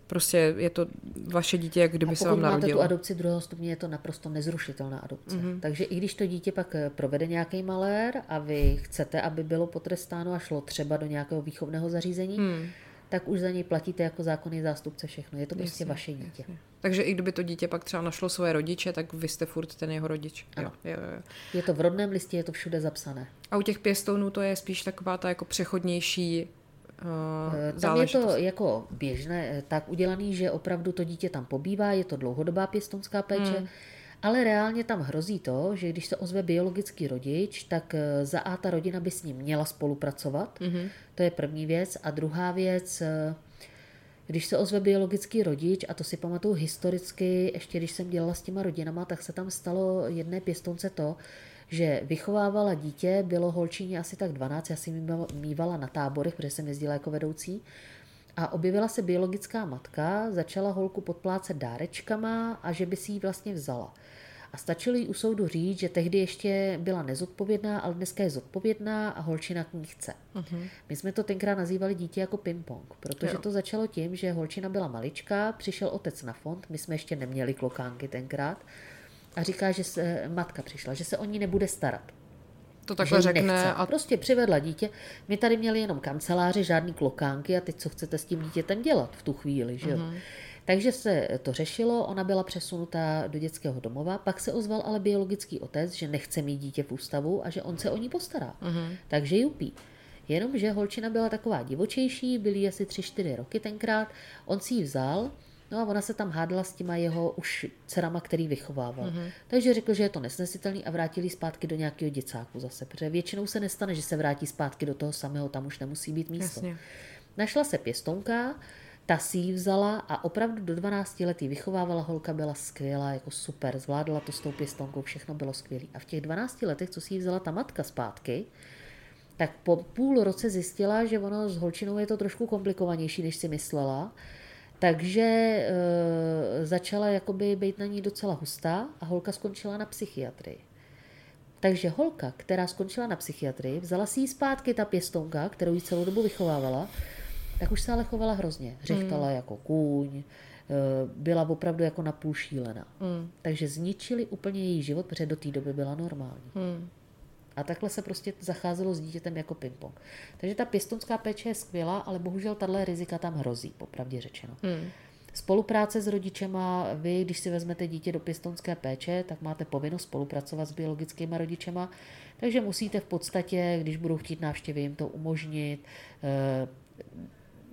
Prostě je to vaše dítě, jak kdyby A se pokud vám máte tu narodilo. adopci druhého stupně, je to naprosto nezrušitelná adopce. Mm-hmm. Takže i když to dítě pak eh, provede nějaký malér a vy chcete, aby bylo potrestáno a šlo třeba do nějakého výchovného zařízení, Hmm. tak už za něj platíte jako zákonný zástupce všechno. Je to prostě Jasně, vaše dítě. Takže i kdyby to dítě pak třeba našlo svoje rodiče, tak vy jste furt ten jeho rodič. Jo, Ano. jo, jo. Je to v rodném listě, je to všude zapsané. A u těch pěstounů to je spíš taková ta jako přechodnější uh, Tam je to jako běžné, eh, tak udělaný, že opravdu to dítě tam pobývá, je to dlouhodobá pěstounská péče, hmm. ale reálně tam hrozí to, že když se ozve biologický rodič, tak za A ta rodina by s ním měla spolupracovat, hmm. to je první věc. A druhá věc, když se ozve biologický rodič, a to si pamatuju historicky, ještě když jsem dělala s těma rodinama, tak se tam stalo jedné pěstounce to, že vychovávala dítě, bylo holčině asi tak 12, já si mývala- mývala na táborech, protože jsem jezdila jako vedoucí, a objevila se biologická matka, začala holku podplácet dárečkama a že by si ji vlastně vzala. A stačilo jí u soudu říct, že tehdy ještě byla nezodpovědná, ale dneska je zodpovědná a holčina k ní chce. Uh-huh. My jsme to tenkrát nazývali dítě jako ping-pong, protože Jo. to začalo tím, že holčina byla maličká, přišel otec na fond, my jsme ještě neměli klokánky tenkrát, a říká, že se, matka přišla, že se o ní nebude starat. To takhle řekne nechce. a Prostě přivedla dítě. My tady měli jenom kanceláře, žádný klokánky a teď co chcete s tím dítětem dělat v tu chvíli, že jo? Mhm. Takže se to řešilo, ona byla přesunutá do dětského domova, pak se ozval ale biologický otec, že nechce mít dítě v ústavu a že on se o ní postará. Mhm. Takže jupí. Jenomže holčina byla taková divočejší, byly asi 3-4 roky tenkrát, on si ji vzal, no a ona se tam hádala s těma jeho už dcerama, který vychovával. Mm-hmm. Takže řekl, že je to nesnesitelný a vrátili zpátky do nějakého děcáku zase, protože většinou se nestane, že se vrátí zpátky do toho samého, tam už nemusí být místo. Jasně. Našla se pěstounka, ta si ji vzala a opravdu do 12 let ji vychovávala, holka byla skvělá, jako super, zvládla to s tou pěstounkou, všechno bylo skvělé. A v těch 12 letech, co si ji vzala ta matka zpátky, tak po půl roce zjistila, že ono s holčinou je to trošku komplikovanější, než si myslela. Takže e, začala jakoby být na ní docela hustá a holka skončila na psychiatrii. Takže holka, která skončila na psychiatrii, vzala si ji zpátky ta pěstounka, kterou ji celou dobu vychovávala, tak už se ale chovala hrozně. Řechtala hmm. jako kůň, e, byla opravdu jako napůl šílená. Hmm. Takže zničili úplně její život, protože do té doby byla normální. Hmm. A takhle se prostě zacházelo s dítětem jako ping-pong. Takže ta pěstounská péče je skvělá, ale bohužel tahle rizika tam hrozí, popravdě řečeno. Hmm. Spolupráce s rodičema, vy, když si vezmete dítě do pěstounské péče, tak máte povinnost spolupracovat s biologickými rodičema, takže musíte v podstatě, když budou chtít návštěvy, jim to umožnit, eh,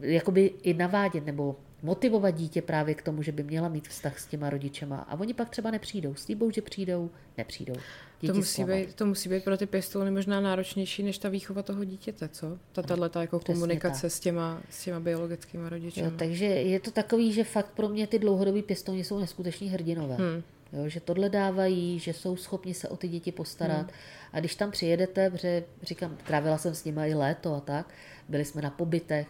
jakoby i navádět nebo motivovat dítě právě k tomu, že by měla mít vztah s těma rodičema. A oni pak třeba nepřijdou. Slíbou, že přijdou, nepřijdou. to musí, být, to musí být pro ty pěstouny možná náročnější než ta výchova toho dítěte, co? Ta tato jako Přesně komunikace tak. s těma, s těma biologickými rodiči. takže je to takový, že fakt pro mě ty dlouhodobí pěstouni jsou neskuteční hrdinové. Hmm. Jo, že tohle dávají, že jsou schopni se o ty děti postarat. Hmm. A když tam přijedete, protože říkám, trávila jsem s nimi i léto a tak, byli jsme na pobytech,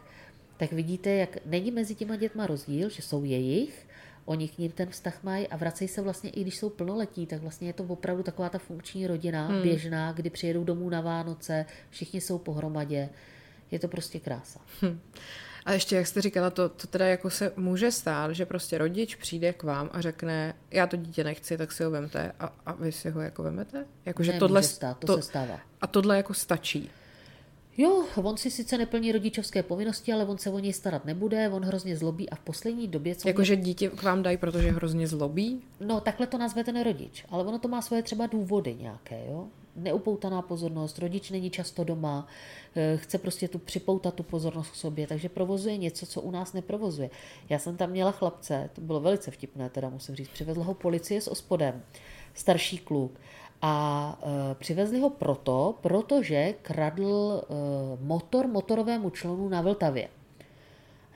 tak vidíte, jak není mezi těma dětma rozdíl, že jsou jejich, oni k ním ten vztah mají a vracejí se vlastně, i když jsou plnoletí, tak vlastně je to opravdu taková ta funkční rodina, hmm. běžná, kdy přijedou domů na Vánoce, všichni jsou pohromadě. Je to prostě krása. Hmm. A ještě, jak jste říkala, to, to teda jako se může stát, že prostě rodič přijde k vám a řekne, já to dítě nechci, tak si ho vemte a, a vy si ho jako vemete? Jako, že tohle, stát, to, to se stává. A tohle jako stačí? Jo, on si sice neplní rodičovské povinnosti, ale on se o něj starat nebude, on hrozně zlobí a v poslední době... Co Jakože mě... dítě k vám dají, protože hrozně zlobí? No, takhle to nazve ten rodič, ale ono to má svoje třeba důvody nějaké, jo neupoutaná pozornost, rodič není často doma, eh, chce prostě tu připoutat tu pozornost k sobě, takže provozuje něco, co u nás neprovozuje. Já jsem tam měla chlapce, to bylo velice vtipné, teda musím říct, přivezla ho policie s ospodem, starší kluk. A e, přivezli ho proto, protože kradl e, motor motorovému členu na Vltavě.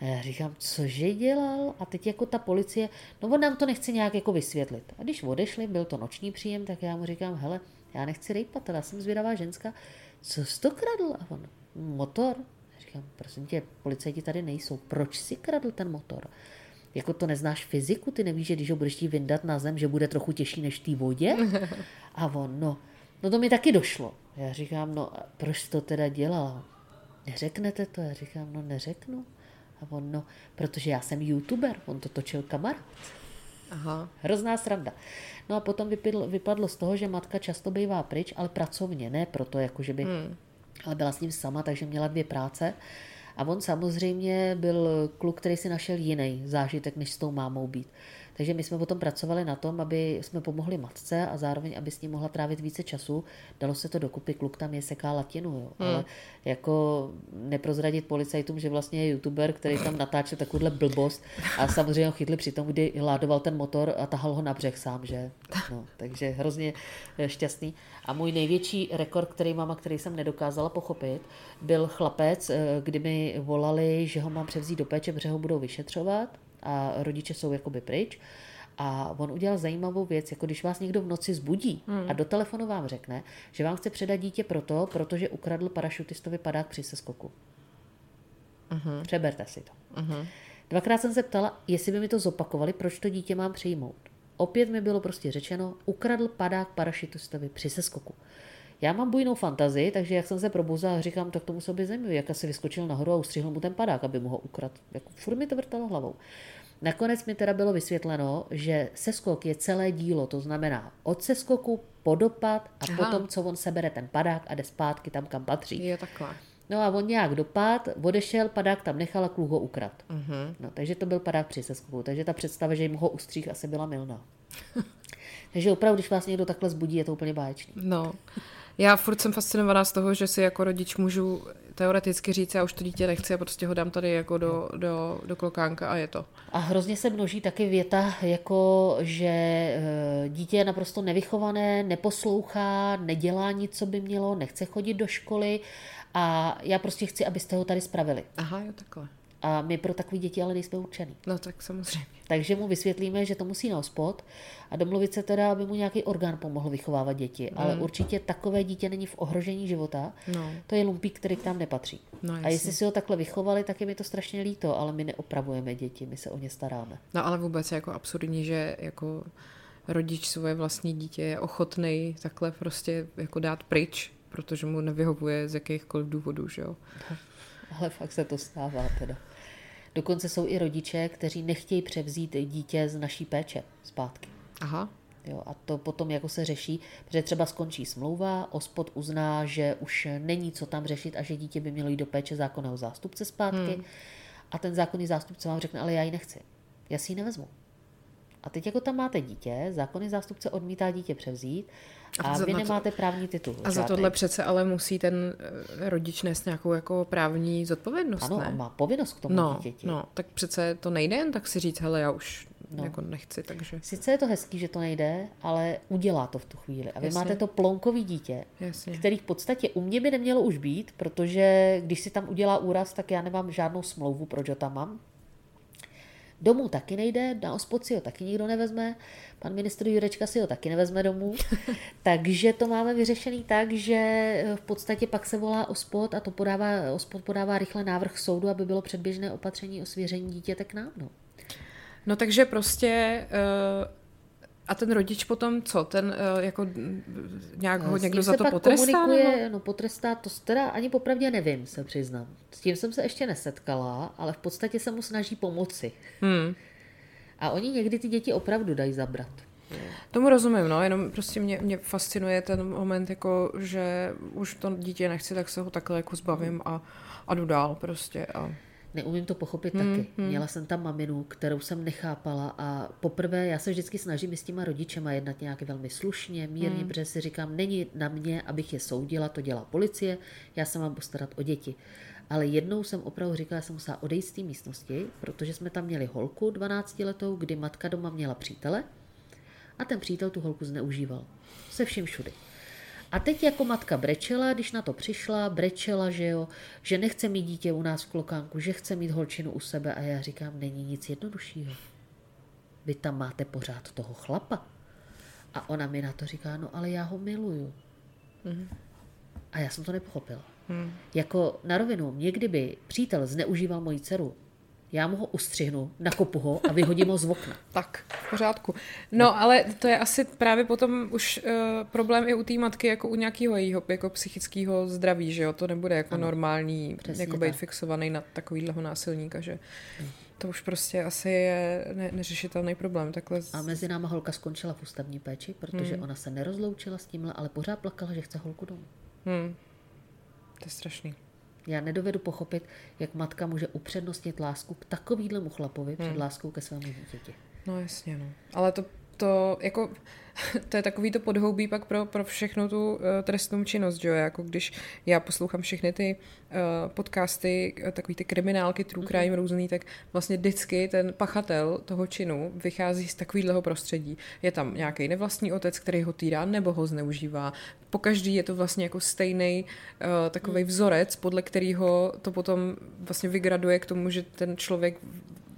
A já říkám, cože dělal? A teď jako ta policie, no on nám to nechce nějak jako vysvětlit. A když odešli, byl to noční příjem, tak já mu říkám, hele, já nechci rejpat, já jsem zvědavá ženská, co jsi to kradl? A on, motor. Říkám, prosím tě, policajti tady nejsou, proč si kradl ten motor? Jako to neznáš fyziku, ty nevíš, že když ho budeš tí vyndat na zem, že bude trochu těžší než v té vodě? (laughs) A on, no, no to mi taky došlo. Já říkám, no proč to teda dělal? Neřeknete to? Já říkám, no neřeknu. A on, no, protože já jsem youtuber, on to točil kamarád. Aha. Hrozná sranda. No a potom vypadlo, vypadlo z toho, že matka často bývá pryč, ale pracovně, ne proto, jako že by, hmm. ale byla s ním sama, takže měla dvě práce. A on samozřejmě byl kluk, který si našel jiný zážitek, než s tou mámou být. Takže my jsme potom pracovali na tom, aby jsme pomohli matce a zároveň, aby s ní mohla trávit více času. Dalo se to dokupy, kluk tam je seká latinu, jo. Hmm. ale jako neprozradit policajtům, že vlastně je youtuber, který tam natáčel takovouhle blbost a samozřejmě ho chytli při tom, kdy ládoval ten motor a tahal ho na břeh sám, že? No, takže hrozně eh, šťastný. A můj největší rekord, který mám a který jsem nedokázala pochopit, byl chlapec, eh, kdy mi volali, že ho mám převzít do péče, protože ho budou vyšetřovat a rodiče jsou jakoby pryč. A on udělal zajímavou věc, jako když vás někdo v noci zbudí hmm. a do telefonu vám řekne, že vám chce předat dítě proto, protože ukradl parašutistovi padák při seskoku. Uh-huh. Přeberte si to. Uh-huh. Dvakrát jsem se ptala, jestli by mi to zopakovali, proč to dítě mám přijmout. Opět mi bylo prostě řečeno, ukradl padák parašutistovi při seskoku. Já mám bujnou fantazii, takže jak jsem se probuzila, říkám, tak to musel být zajímavé, jak asi vyskočil nahoru a ustřihl mu ten padák, aby mu ho ukradl. Jako furt mi to vrtalo hlavou. Nakonec mi teda bylo vysvětleno, že seskok je celé dílo, to znamená od seskoku po dopad a Aha. potom, co on sebere ten padák a jde zpátky tam, kam patří. Je takhle. No a on nějak dopad, odešel, padák tam nechal a kluk ho ukrad. Uh-huh. No, takže to byl padák při seskoku. Takže ta představa, že jim ho ustřích, asi byla milná. (laughs) takže opravdu, když vás někdo takhle zbudí, je to úplně báječný. No. Já furt jsem fascinovaná z toho, že si jako rodič můžu teoreticky říct, já už to dítě nechci a prostě ho dám tady jako do, do, do klokánka a je to. A hrozně se množí taky věta, jako že eh, dítě je naprosto nevychované, neposlouchá, nedělá nic, co by mělo, nechce chodit do školy a já prostě chci, abyste ho tady spravili. Aha, jo, takhle. A my pro takové děti ale nejsme určený. No tak samozřejmě. Takže mu vysvětlíme, že to musí na ospod a domluvit se teda, aby mu nějaký orgán pomohl vychovávat děti. Mm. Ale určitě takové dítě není v ohrožení života. No. To je lumpík, který tam nepatří. No, a jestli si ho takhle vychovali, tak je mi to strašně líto, ale my neopravujeme děti, my se o ně staráme. No ale vůbec je jako absurdní, že jako rodič svoje vlastní dítě je ochotný takhle prostě jako dát pryč, protože mu nevyhovuje z jakýchkoliv důvodů, že jo. Ale fakt se to stává teda. Dokonce jsou i rodiče, kteří nechtějí převzít dítě z naší péče zpátky. Aha. Jo, a to potom jako se řeší, protože třeba skončí smlouva, ospod uzná, že už není co tam řešit a že dítě by mělo jít do péče zákonného zástupce zpátky. Hmm. A ten zákonný zástupce vám řekne, ale já ji nechci. Já si ji nevezmu. A teď jako tam máte dítě, zákonný zástupce odmítá dítě převzít A, a vy nemáte to, právní titul. A za tohle přece ale musí ten eh, rodič nést nějakou jako právní zodpovědnost, Ano, ne? má povinnost k tomu no, dítěti. No, tak přece to nejde jen tak si říct, hele, já už no. jako nechci, takže... Sice je to hezký, že to nejde, ale udělá to v tu chvíli. A vy Jasně. máte to plonkový dítě, Jasně. který v podstatě u mě by nemělo už být, protože když si tam udělá úraz, tak já nemám žádnou smlouvu, proč ho tam mám. Domů taky nejde, na ospod si ho taky nikdo nevezme, pan ministr Jurečka si ho taky nevezme domů, (laughs) takže to máme vyřešený tak, že v podstatě pak se volá ospod a to podává, ospod podává rychle návrh soudu, aby bylo předběžné opatření o svěření dítěte k nám. No. No takže prostě uh, a ten rodič potom co? Ten uh, jako nějak ho někdo za to potrestá? Nebo? No potrestá, to teda ani popravdě nevím, se přiznám. S tím jsem se ještě nesetkala, ale v podstatě se mu snaží pomoci. Hmm. A oni někdy ty děti opravdu dají zabrat. Tomu rozumím, no, jenom prostě mě, mě fascinuje ten moment, jako, že už to dítě nechci, tak se ho takhle jako zbavím a, a jdu dál prostě. A... Neumím to pochopit hmm, taky. Hmm. Měla jsem tam maminu, kterou jsem nechápala a poprvé já se vždycky snažím s těma rodičema jednat nějak velmi slušně, mírně, hmm. protože si říkám, není na mě, abych je soudila, to dělá policie, já se mám postarat o děti. Ale jednou jsem opravdu říkala, že jsem musela odejít z té místnosti, protože jsme tam měli holku 12 letou, kdy matka doma měla přítele a ten přítel tu holku zneužíval. Se vším všudy. A teď jako matka brečela, když na to přišla, brečela, že jo, že nechce mít dítě u nás v klokánku, že chce mít holčinu u sebe a já říkám, není nic jednoduššího. Vy tam máte pořád toho chlapa. A ona mi na to říká, no ale já ho miluju. Mm. A já jsem to nepochopila. Mm. Jako na rovinu, mě kdyby přítel zneužíval moji dceru, já mu ho ustřihnu, nakopu ho a vyhodím ho z okna. (laughs) Tak, v pořádku. No, ale to je asi právě potom už uh, problém i u té matky, jako u nějakého jejího jako psychického zdraví, že jo? To nebude jako ano, normální, jako být tak. fixovaný na takovýhleho násilníka, že? Hmm. To už prostě asi je ne- neřešitelný problém. Takhle z... A mezi náma holka skončila v ústavní péči, protože hmm. ona se nerozloučila s tímhle, ale pořád plakala, že chce holku domů. Hmm. To je strašný. Já nedovedu pochopit, jak matka může upřednostnit lásku k takovýhlemu chlapovi hmm. před láskou ke svému dítěti. No jasně, no. Ale to, to jako (laughs) to je takový to podhoubí pak pro, pro všechno tu uh, trestnou činnost, jo? Jako když já poslouchám všechny ty uh, podcasty, uh, takový ty kriminálky, true mhm. crime mm-hmm. různý, tak vlastně vždycky ten pachatel toho činu vychází z takového prostředí. Je tam nějaký nevlastní otec, který ho týrá nebo ho zneužívá. Po každý je to vlastně jako stejný uh, takový mm. vzorec, podle kterého to potom vlastně vygraduje k tomu, že ten člověk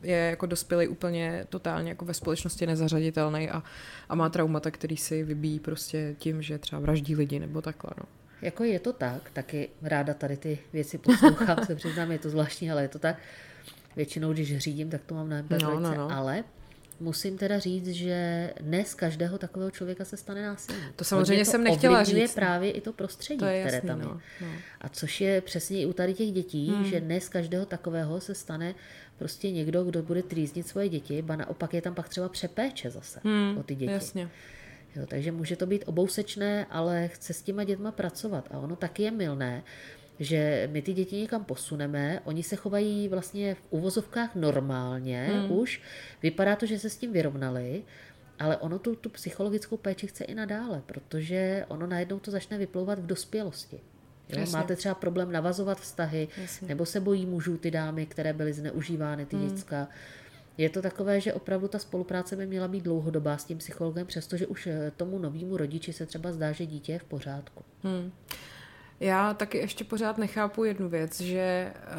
je jako dospělý úplně totálně jako ve společnosti nezařaditelný a, a má traumata, který si vybíjí prostě tím, že třeba vraždí lidi nebo takhle. No. Jako je to tak, taky ráda tady ty věci poslouchám, (laughs) se přiznám, je to zvláštní, ale je to tak. Většinou, když řídím, tak to mám na no, no, no. ale musím teda říct, že ne z každého takového člověka se stane násilný. To samozřejmě to jsem nechtěla říct. právě i to prostředí, to je které jasný, tam je. No, no. A což je přesně i u tady těch dětí, hmm. že ne z každého takového se stane prostě někdo, kdo bude trýznit svoje děti, ba naopak je tam pak třeba přepéče zase hmm, o ty děti. Jasně. Jo, takže může to být obousečné, ale chce s těma dětma pracovat. A ono taky je milné, že my ty děti někam posuneme, oni se chovají vlastně v uvozovkách normálně hmm. už, vypadá to, že se s tím vyrovnali, ale ono tu, tu psychologickou péči chce i nadále, protože ono najednou to začne vyplouvat v dospělosti. Jo, máte třeba problém navazovat vztahy, Jasně. nebo se bojí mužů ty dámy, které byly zneužívány, ty hmm. děcka. Je to takové, že opravdu ta spolupráce by měla být dlouhodobá s tím psychologem, přestože už eh, tomu novému rodiči se třeba zdá, že dítě je v pořádku. Hmm. Já taky ještě pořád nechápu jednu věc, že uh,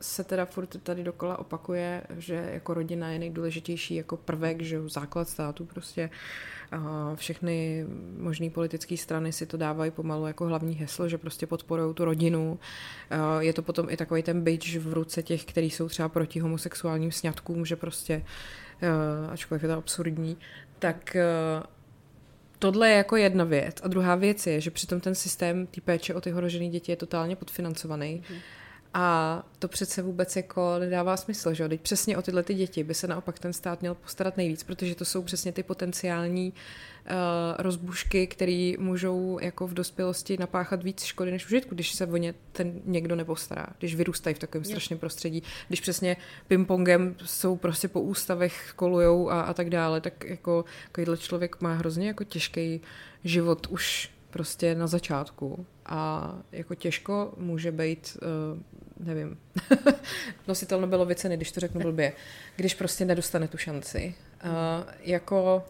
se teda furt tady dokola opakuje, že jako rodina je nejdůležitější jako prvek, že základ státu prostě. Uh, všechny možné politické strany si to dávají pomalu jako hlavní heslo, že prostě podporují tu rodinu. Uh, je to potom i takový ten byč v ruce těch, kteří jsou třeba proti homosexuálním sňatkům, že prostě, uh, ačkoliv je to absurdní, tak uh, tohle je jako jedna věc. A druhá věc je, že přitom ten systém té péče o ty ohrožené děti je totálně podfinancovaný. Mm. A to přece vůbec jako nedává smysl, že jo? Teď přesně o tyhle ty děti by se naopak ten stát měl postarat nejvíc, protože to jsou přesně ty potenciální uh, rozbušky, které můžou jako v dospělosti napáchat víc škody než užitku, když se o ně ten někdo nepostará, když vyrůstají v takovém strašném prostředí, když přesně pingpongem jsou prostě po ústavech kolujou a, a tak dále, tak jako takovýhle člověk má hrozně jako těžký život už prostě na začátku a jako těžko může být, uh, nevím, (laughs) nositel Nobelovy ceny, když to řeknu blbě, když prostě nedostane tu šanci. Uh, jako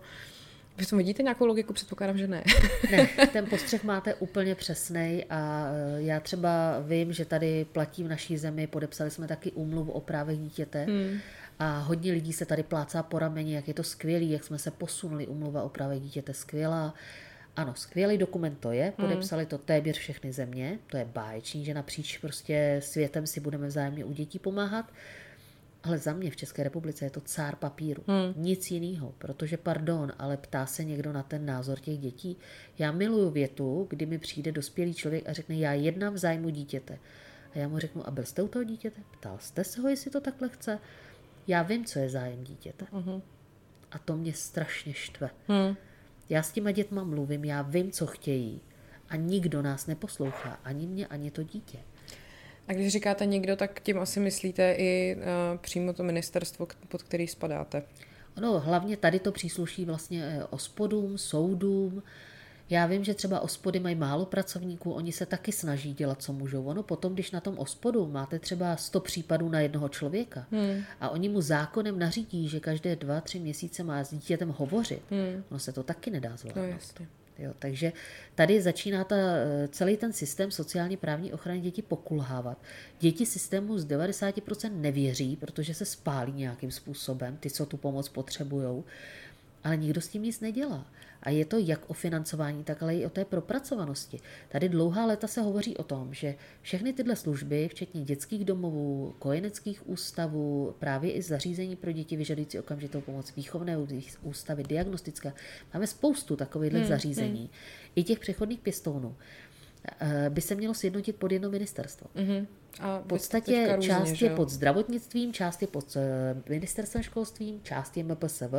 vy to vidíte nějakou logiku? Předpokládám, že ne. ne, (laughs) ten postřeh máte úplně přesný a eh, já třeba vím, že tady platí v naší zemi, podepsali jsme taky úmluvu o právech dítěte hmm. a hodně lidí se tady plácá po rameni, jak je to skvělý, jak jsme se posunuli, úmluva o právech dítěte skvělá, ano, skvělý dokument to je, hmm. podepsali to téměř všechny země, to je báječný, že napříč prostě světem si budeme vzájemně u dětí pomáhat, ale za mě v České republice je to cár papíru, hmm. nic jiného, protože pardon, ale ptá se někdo na ten názor těch dětí. Já miluju větu, kdy mi přijde dospělý člověk a řekne, já jednám v zájmu dítěte. A já mu řeknu, a byl jste u toho dítěte? Ptal jste se ho, jestli to takhle chce? Já vím, co je zájem dítěte. Hmm. A to mě strašně štve. Hmm. Já s těma dětma mluvím, já vím, co chtějí a nikdo nás neposlouchá, ani mě, ani to dítě. A když říkáte někdo, tak tím asi myslíte i uh, přímo to ministerstvo, pod který spadáte. Ono, hlavně tady to přísluší vlastně eh, ospodům, soudům, já vím, že třeba ospody mají málo pracovníků, oni se taky snaží dělat, co můžou. Ono potom, když na tom ospodu máte třeba 100 případů na jednoho člověka hmm. a oni mu zákonem nařídí, že každé dva, tři měsíce má s dítětem hovořit, hmm. ono se to taky nedá zvládnout. No, jasně. Jo, takže tady začíná ta, eh, celý ten systém sociálně právní ochrany dětí pokulhávat. Děti systému z 90% nevěří, protože se spálí nějakým způsobem, ty, co tu pomoc potřebují, ale nikdo s tím nic nedělá. A je to jak o financování, tak ale i o té propracovanosti. Tady dlouhá léta se hovoří o tom, že všechny tyhle služby, včetně dětských domovů, kojeneckých ústavů, právě i zařízení pro děti vyžadující okamžitou pomoc, výchovné ústavy, diagnostické, máme spoustu takových hmm, zařízení, hmm. i těch přechodných pěstounů, by se mělo sjednotit pod jedno ministerstvo. Hmm. A v podstatě různě, část je pod zdravotnictvím, část je pod eh, ministerstvem školstvím, část je MPSV.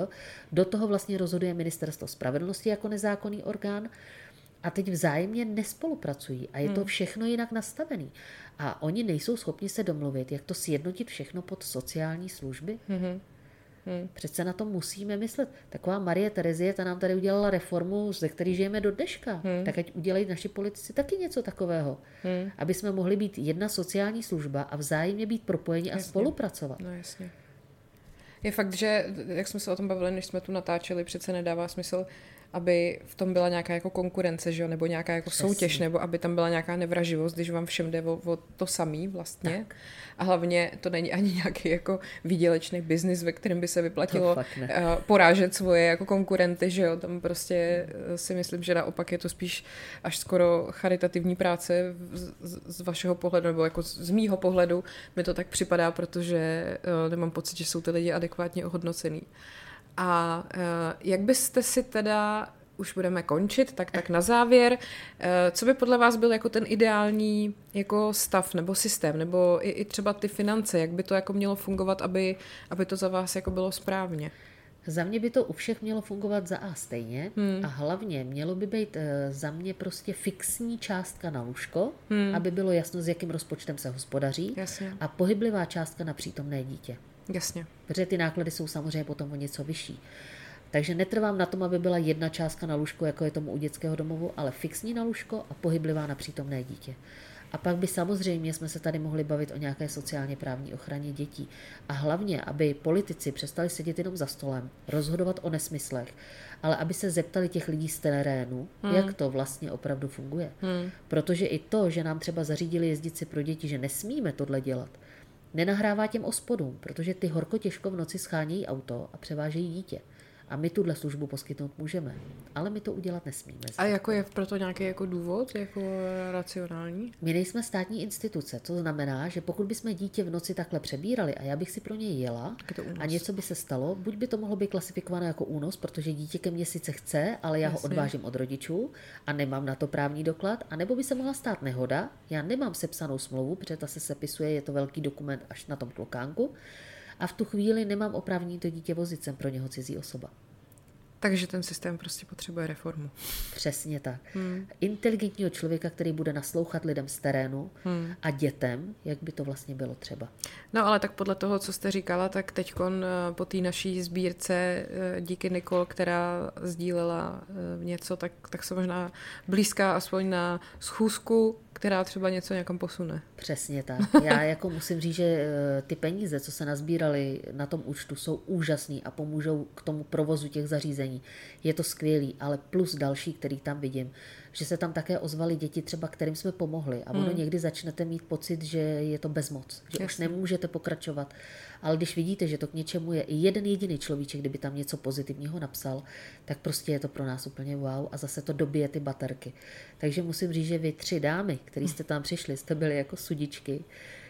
Do toho vlastně rozhoduje ministerstvo spravedlnosti jako nezákonný orgán. A teď vzájemně nespolupracují a je to hmm. všechno jinak nastavený. A oni nejsou schopni se domluvit, jak to sjednotit všechno pod sociální služby. Mm-hmm. Hmm. Přece na to musíme myslet. Taková Marie Terezie, ta nám tady udělala reformu, ze které žijeme do dneška. Hmm. Tak ať udělají naši politici taky něco takového. Hmm. Aby jsme mohli být jedna sociální služba a vzájemně být propojeni jasně. a spolupracovat. No jasně. Je fakt, že, jak jsme se o tom bavili, než jsme tu natáčeli, přece nedává smysl aby v tom byla nějaká jako konkurence, že jo? nebo nějaká jako Přesný. soutěž, nebo aby tam byla nějaká nevraživost, když vám všem jde o, o to samý vlastně. Tak. A hlavně to není ani nějaký jako výdělečný biznis, ve kterém by se vyplatilo uh, porážet svoje jako konkurenty, že jo, tam prostě eh, si myslím, že naopak je to spíš až skoro charitativní práce z, z vašeho pohledu, nebo jako z, z mýho pohledu mi to tak připadá, protože uh, nemám pocit, že jsou ty lidi adekvátně ohodnocený. A uh, jak byste si teda, už budeme končit, tak tak na závěr, uh, co by podle vás byl jako ten ideální jako stav nebo systém, nebo i, i třeba ty finance, jak by to jako mělo fungovat, aby, aby to za vás jako bylo správně? Za mě by to u všech mělo fungovat za A stejně hmm. a hlavně mělo by být uh, za mě prostě fixní částka na lůžko, hmm. aby bylo jasno, s jakým rozpočtem se hospodaří Jasně. a pohyblivá částka na přítomné dítě. Jasně. Protože ty náklady jsou samozřejmě potom o něco vyšší. Takže netrvám na tom, aby byla jedna částka na lůžko, jako je tomu u dětského domovu, ale fixní na lůžko a pohyblivá na přítomné dítě. A pak by samozřejmě jsme se tady mohli bavit o nějaké sociálně právní ochraně dětí. A hlavně, aby politici přestali sedět jenom za stolem, rozhodovat o nesmyslech, ale aby se zeptali těch lidí z terénu, hmm. jak to vlastně opravdu funguje. Hmm. Protože i to, že nám třeba zařídili jezdit si pro děti, že nesmíme tohle dělat, nenahrává těm ospodům, protože ty horko těžko v noci schánějí auto a převážejí dítě. A my tuhle službu poskytnout můžeme, ale my to udělat nesmíme. A jako je proto nějaký jako důvod, jako racionální? My nejsme státní instituce, to znamená, že pokud bychom dítě v noci takhle přebírali a já bych si pro něj jela a něco by se stalo, buď by to mohlo být klasifikováno jako únos, protože dítě ke mně sice chce, ale já Jasně. ho odvážím od rodičů a nemám na to právní doklad, anebo by se mohla stát nehoda, já nemám sepsanou smlouvu, protože ta se sepisuje, je to velký dokument až na tom klokánku, a v tu chvíli nemám oprávnění to dítě vozit, jsem pro něho cizí osoba. Takže ten systém prostě potřebuje reformu. Přesně tak. Hmm. Inteligentního člověka, který bude naslouchat lidem z terénu hmm. a dětem, jak by to vlastně bylo třeba. No ale tak podle toho, co jste říkala, tak teď eh, po té naší sbírce eh, díky Nikol, která sdílela eh, něco, tak, tak se možná blízká aspoň na schůzku která třeba něco někam posune. Přesně tak. Já (laughs) jako musím říct, že ty peníze, co se nazbíraly na tom účtu, jsou úžasný a pomůžou k tomu provozu těch zařízení. Je to skvělý, ale plus další, který tam vidím, že se tam také ozvali děti třeba, kterým jsme pomohli. A ono hmm. někdy začnete mít pocit, že je to bezmoc, že Jasně. už nemůžete pokračovat. Ale když vidíte, že to k něčemu je i jeden jediný človíček, kdyby tam něco pozitivního napsal, tak prostě je to pro nás úplně wow a zase to dobije ty baterky. Takže musím říct, že vy tři dámy, který jste tam přišli, jste byli jako sudičky,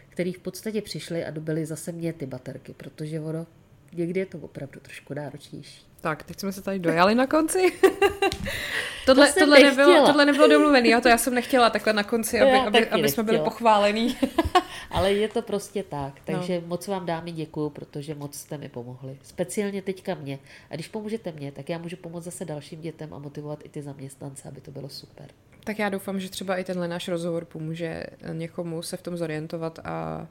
který v podstatě přišli a dobili zase mě ty baterky, protože ono, někdy je to opravdu trošku náročnější. Tak, teď jsme se tady dojali na konci. (laughs) tohle, to tohle, nebylo, tohle nebylo domluvený, já to já jsem nechtěla takhle na konci, aby, aby, aby jsme byli pochválení. (laughs) Ale je to prostě tak, takže no. moc vám dámy děkuju, protože moc jste mi pomohli. Speciálně teďka mě. A když pomůžete mě, tak já můžu pomoct zase dalším dětem a motivovat i ty zaměstnance, aby to bylo super. Tak já doufám, že třeba i tenhle náš rozhovor pomůže někomu se v tom zorientovat a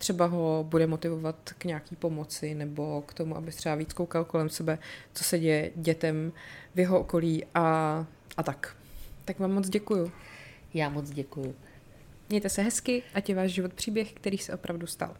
třeba ho bude motivovat k nějaký pomoci nebo k tomu, aby třeba víc koukal kolem sebe, co se děje dětem v jeho okolí a, a tak. Tak vám moc děkuju. Já moc děkuju. Mějte se hezky, ať je váš život příběh, který se opravdu stal.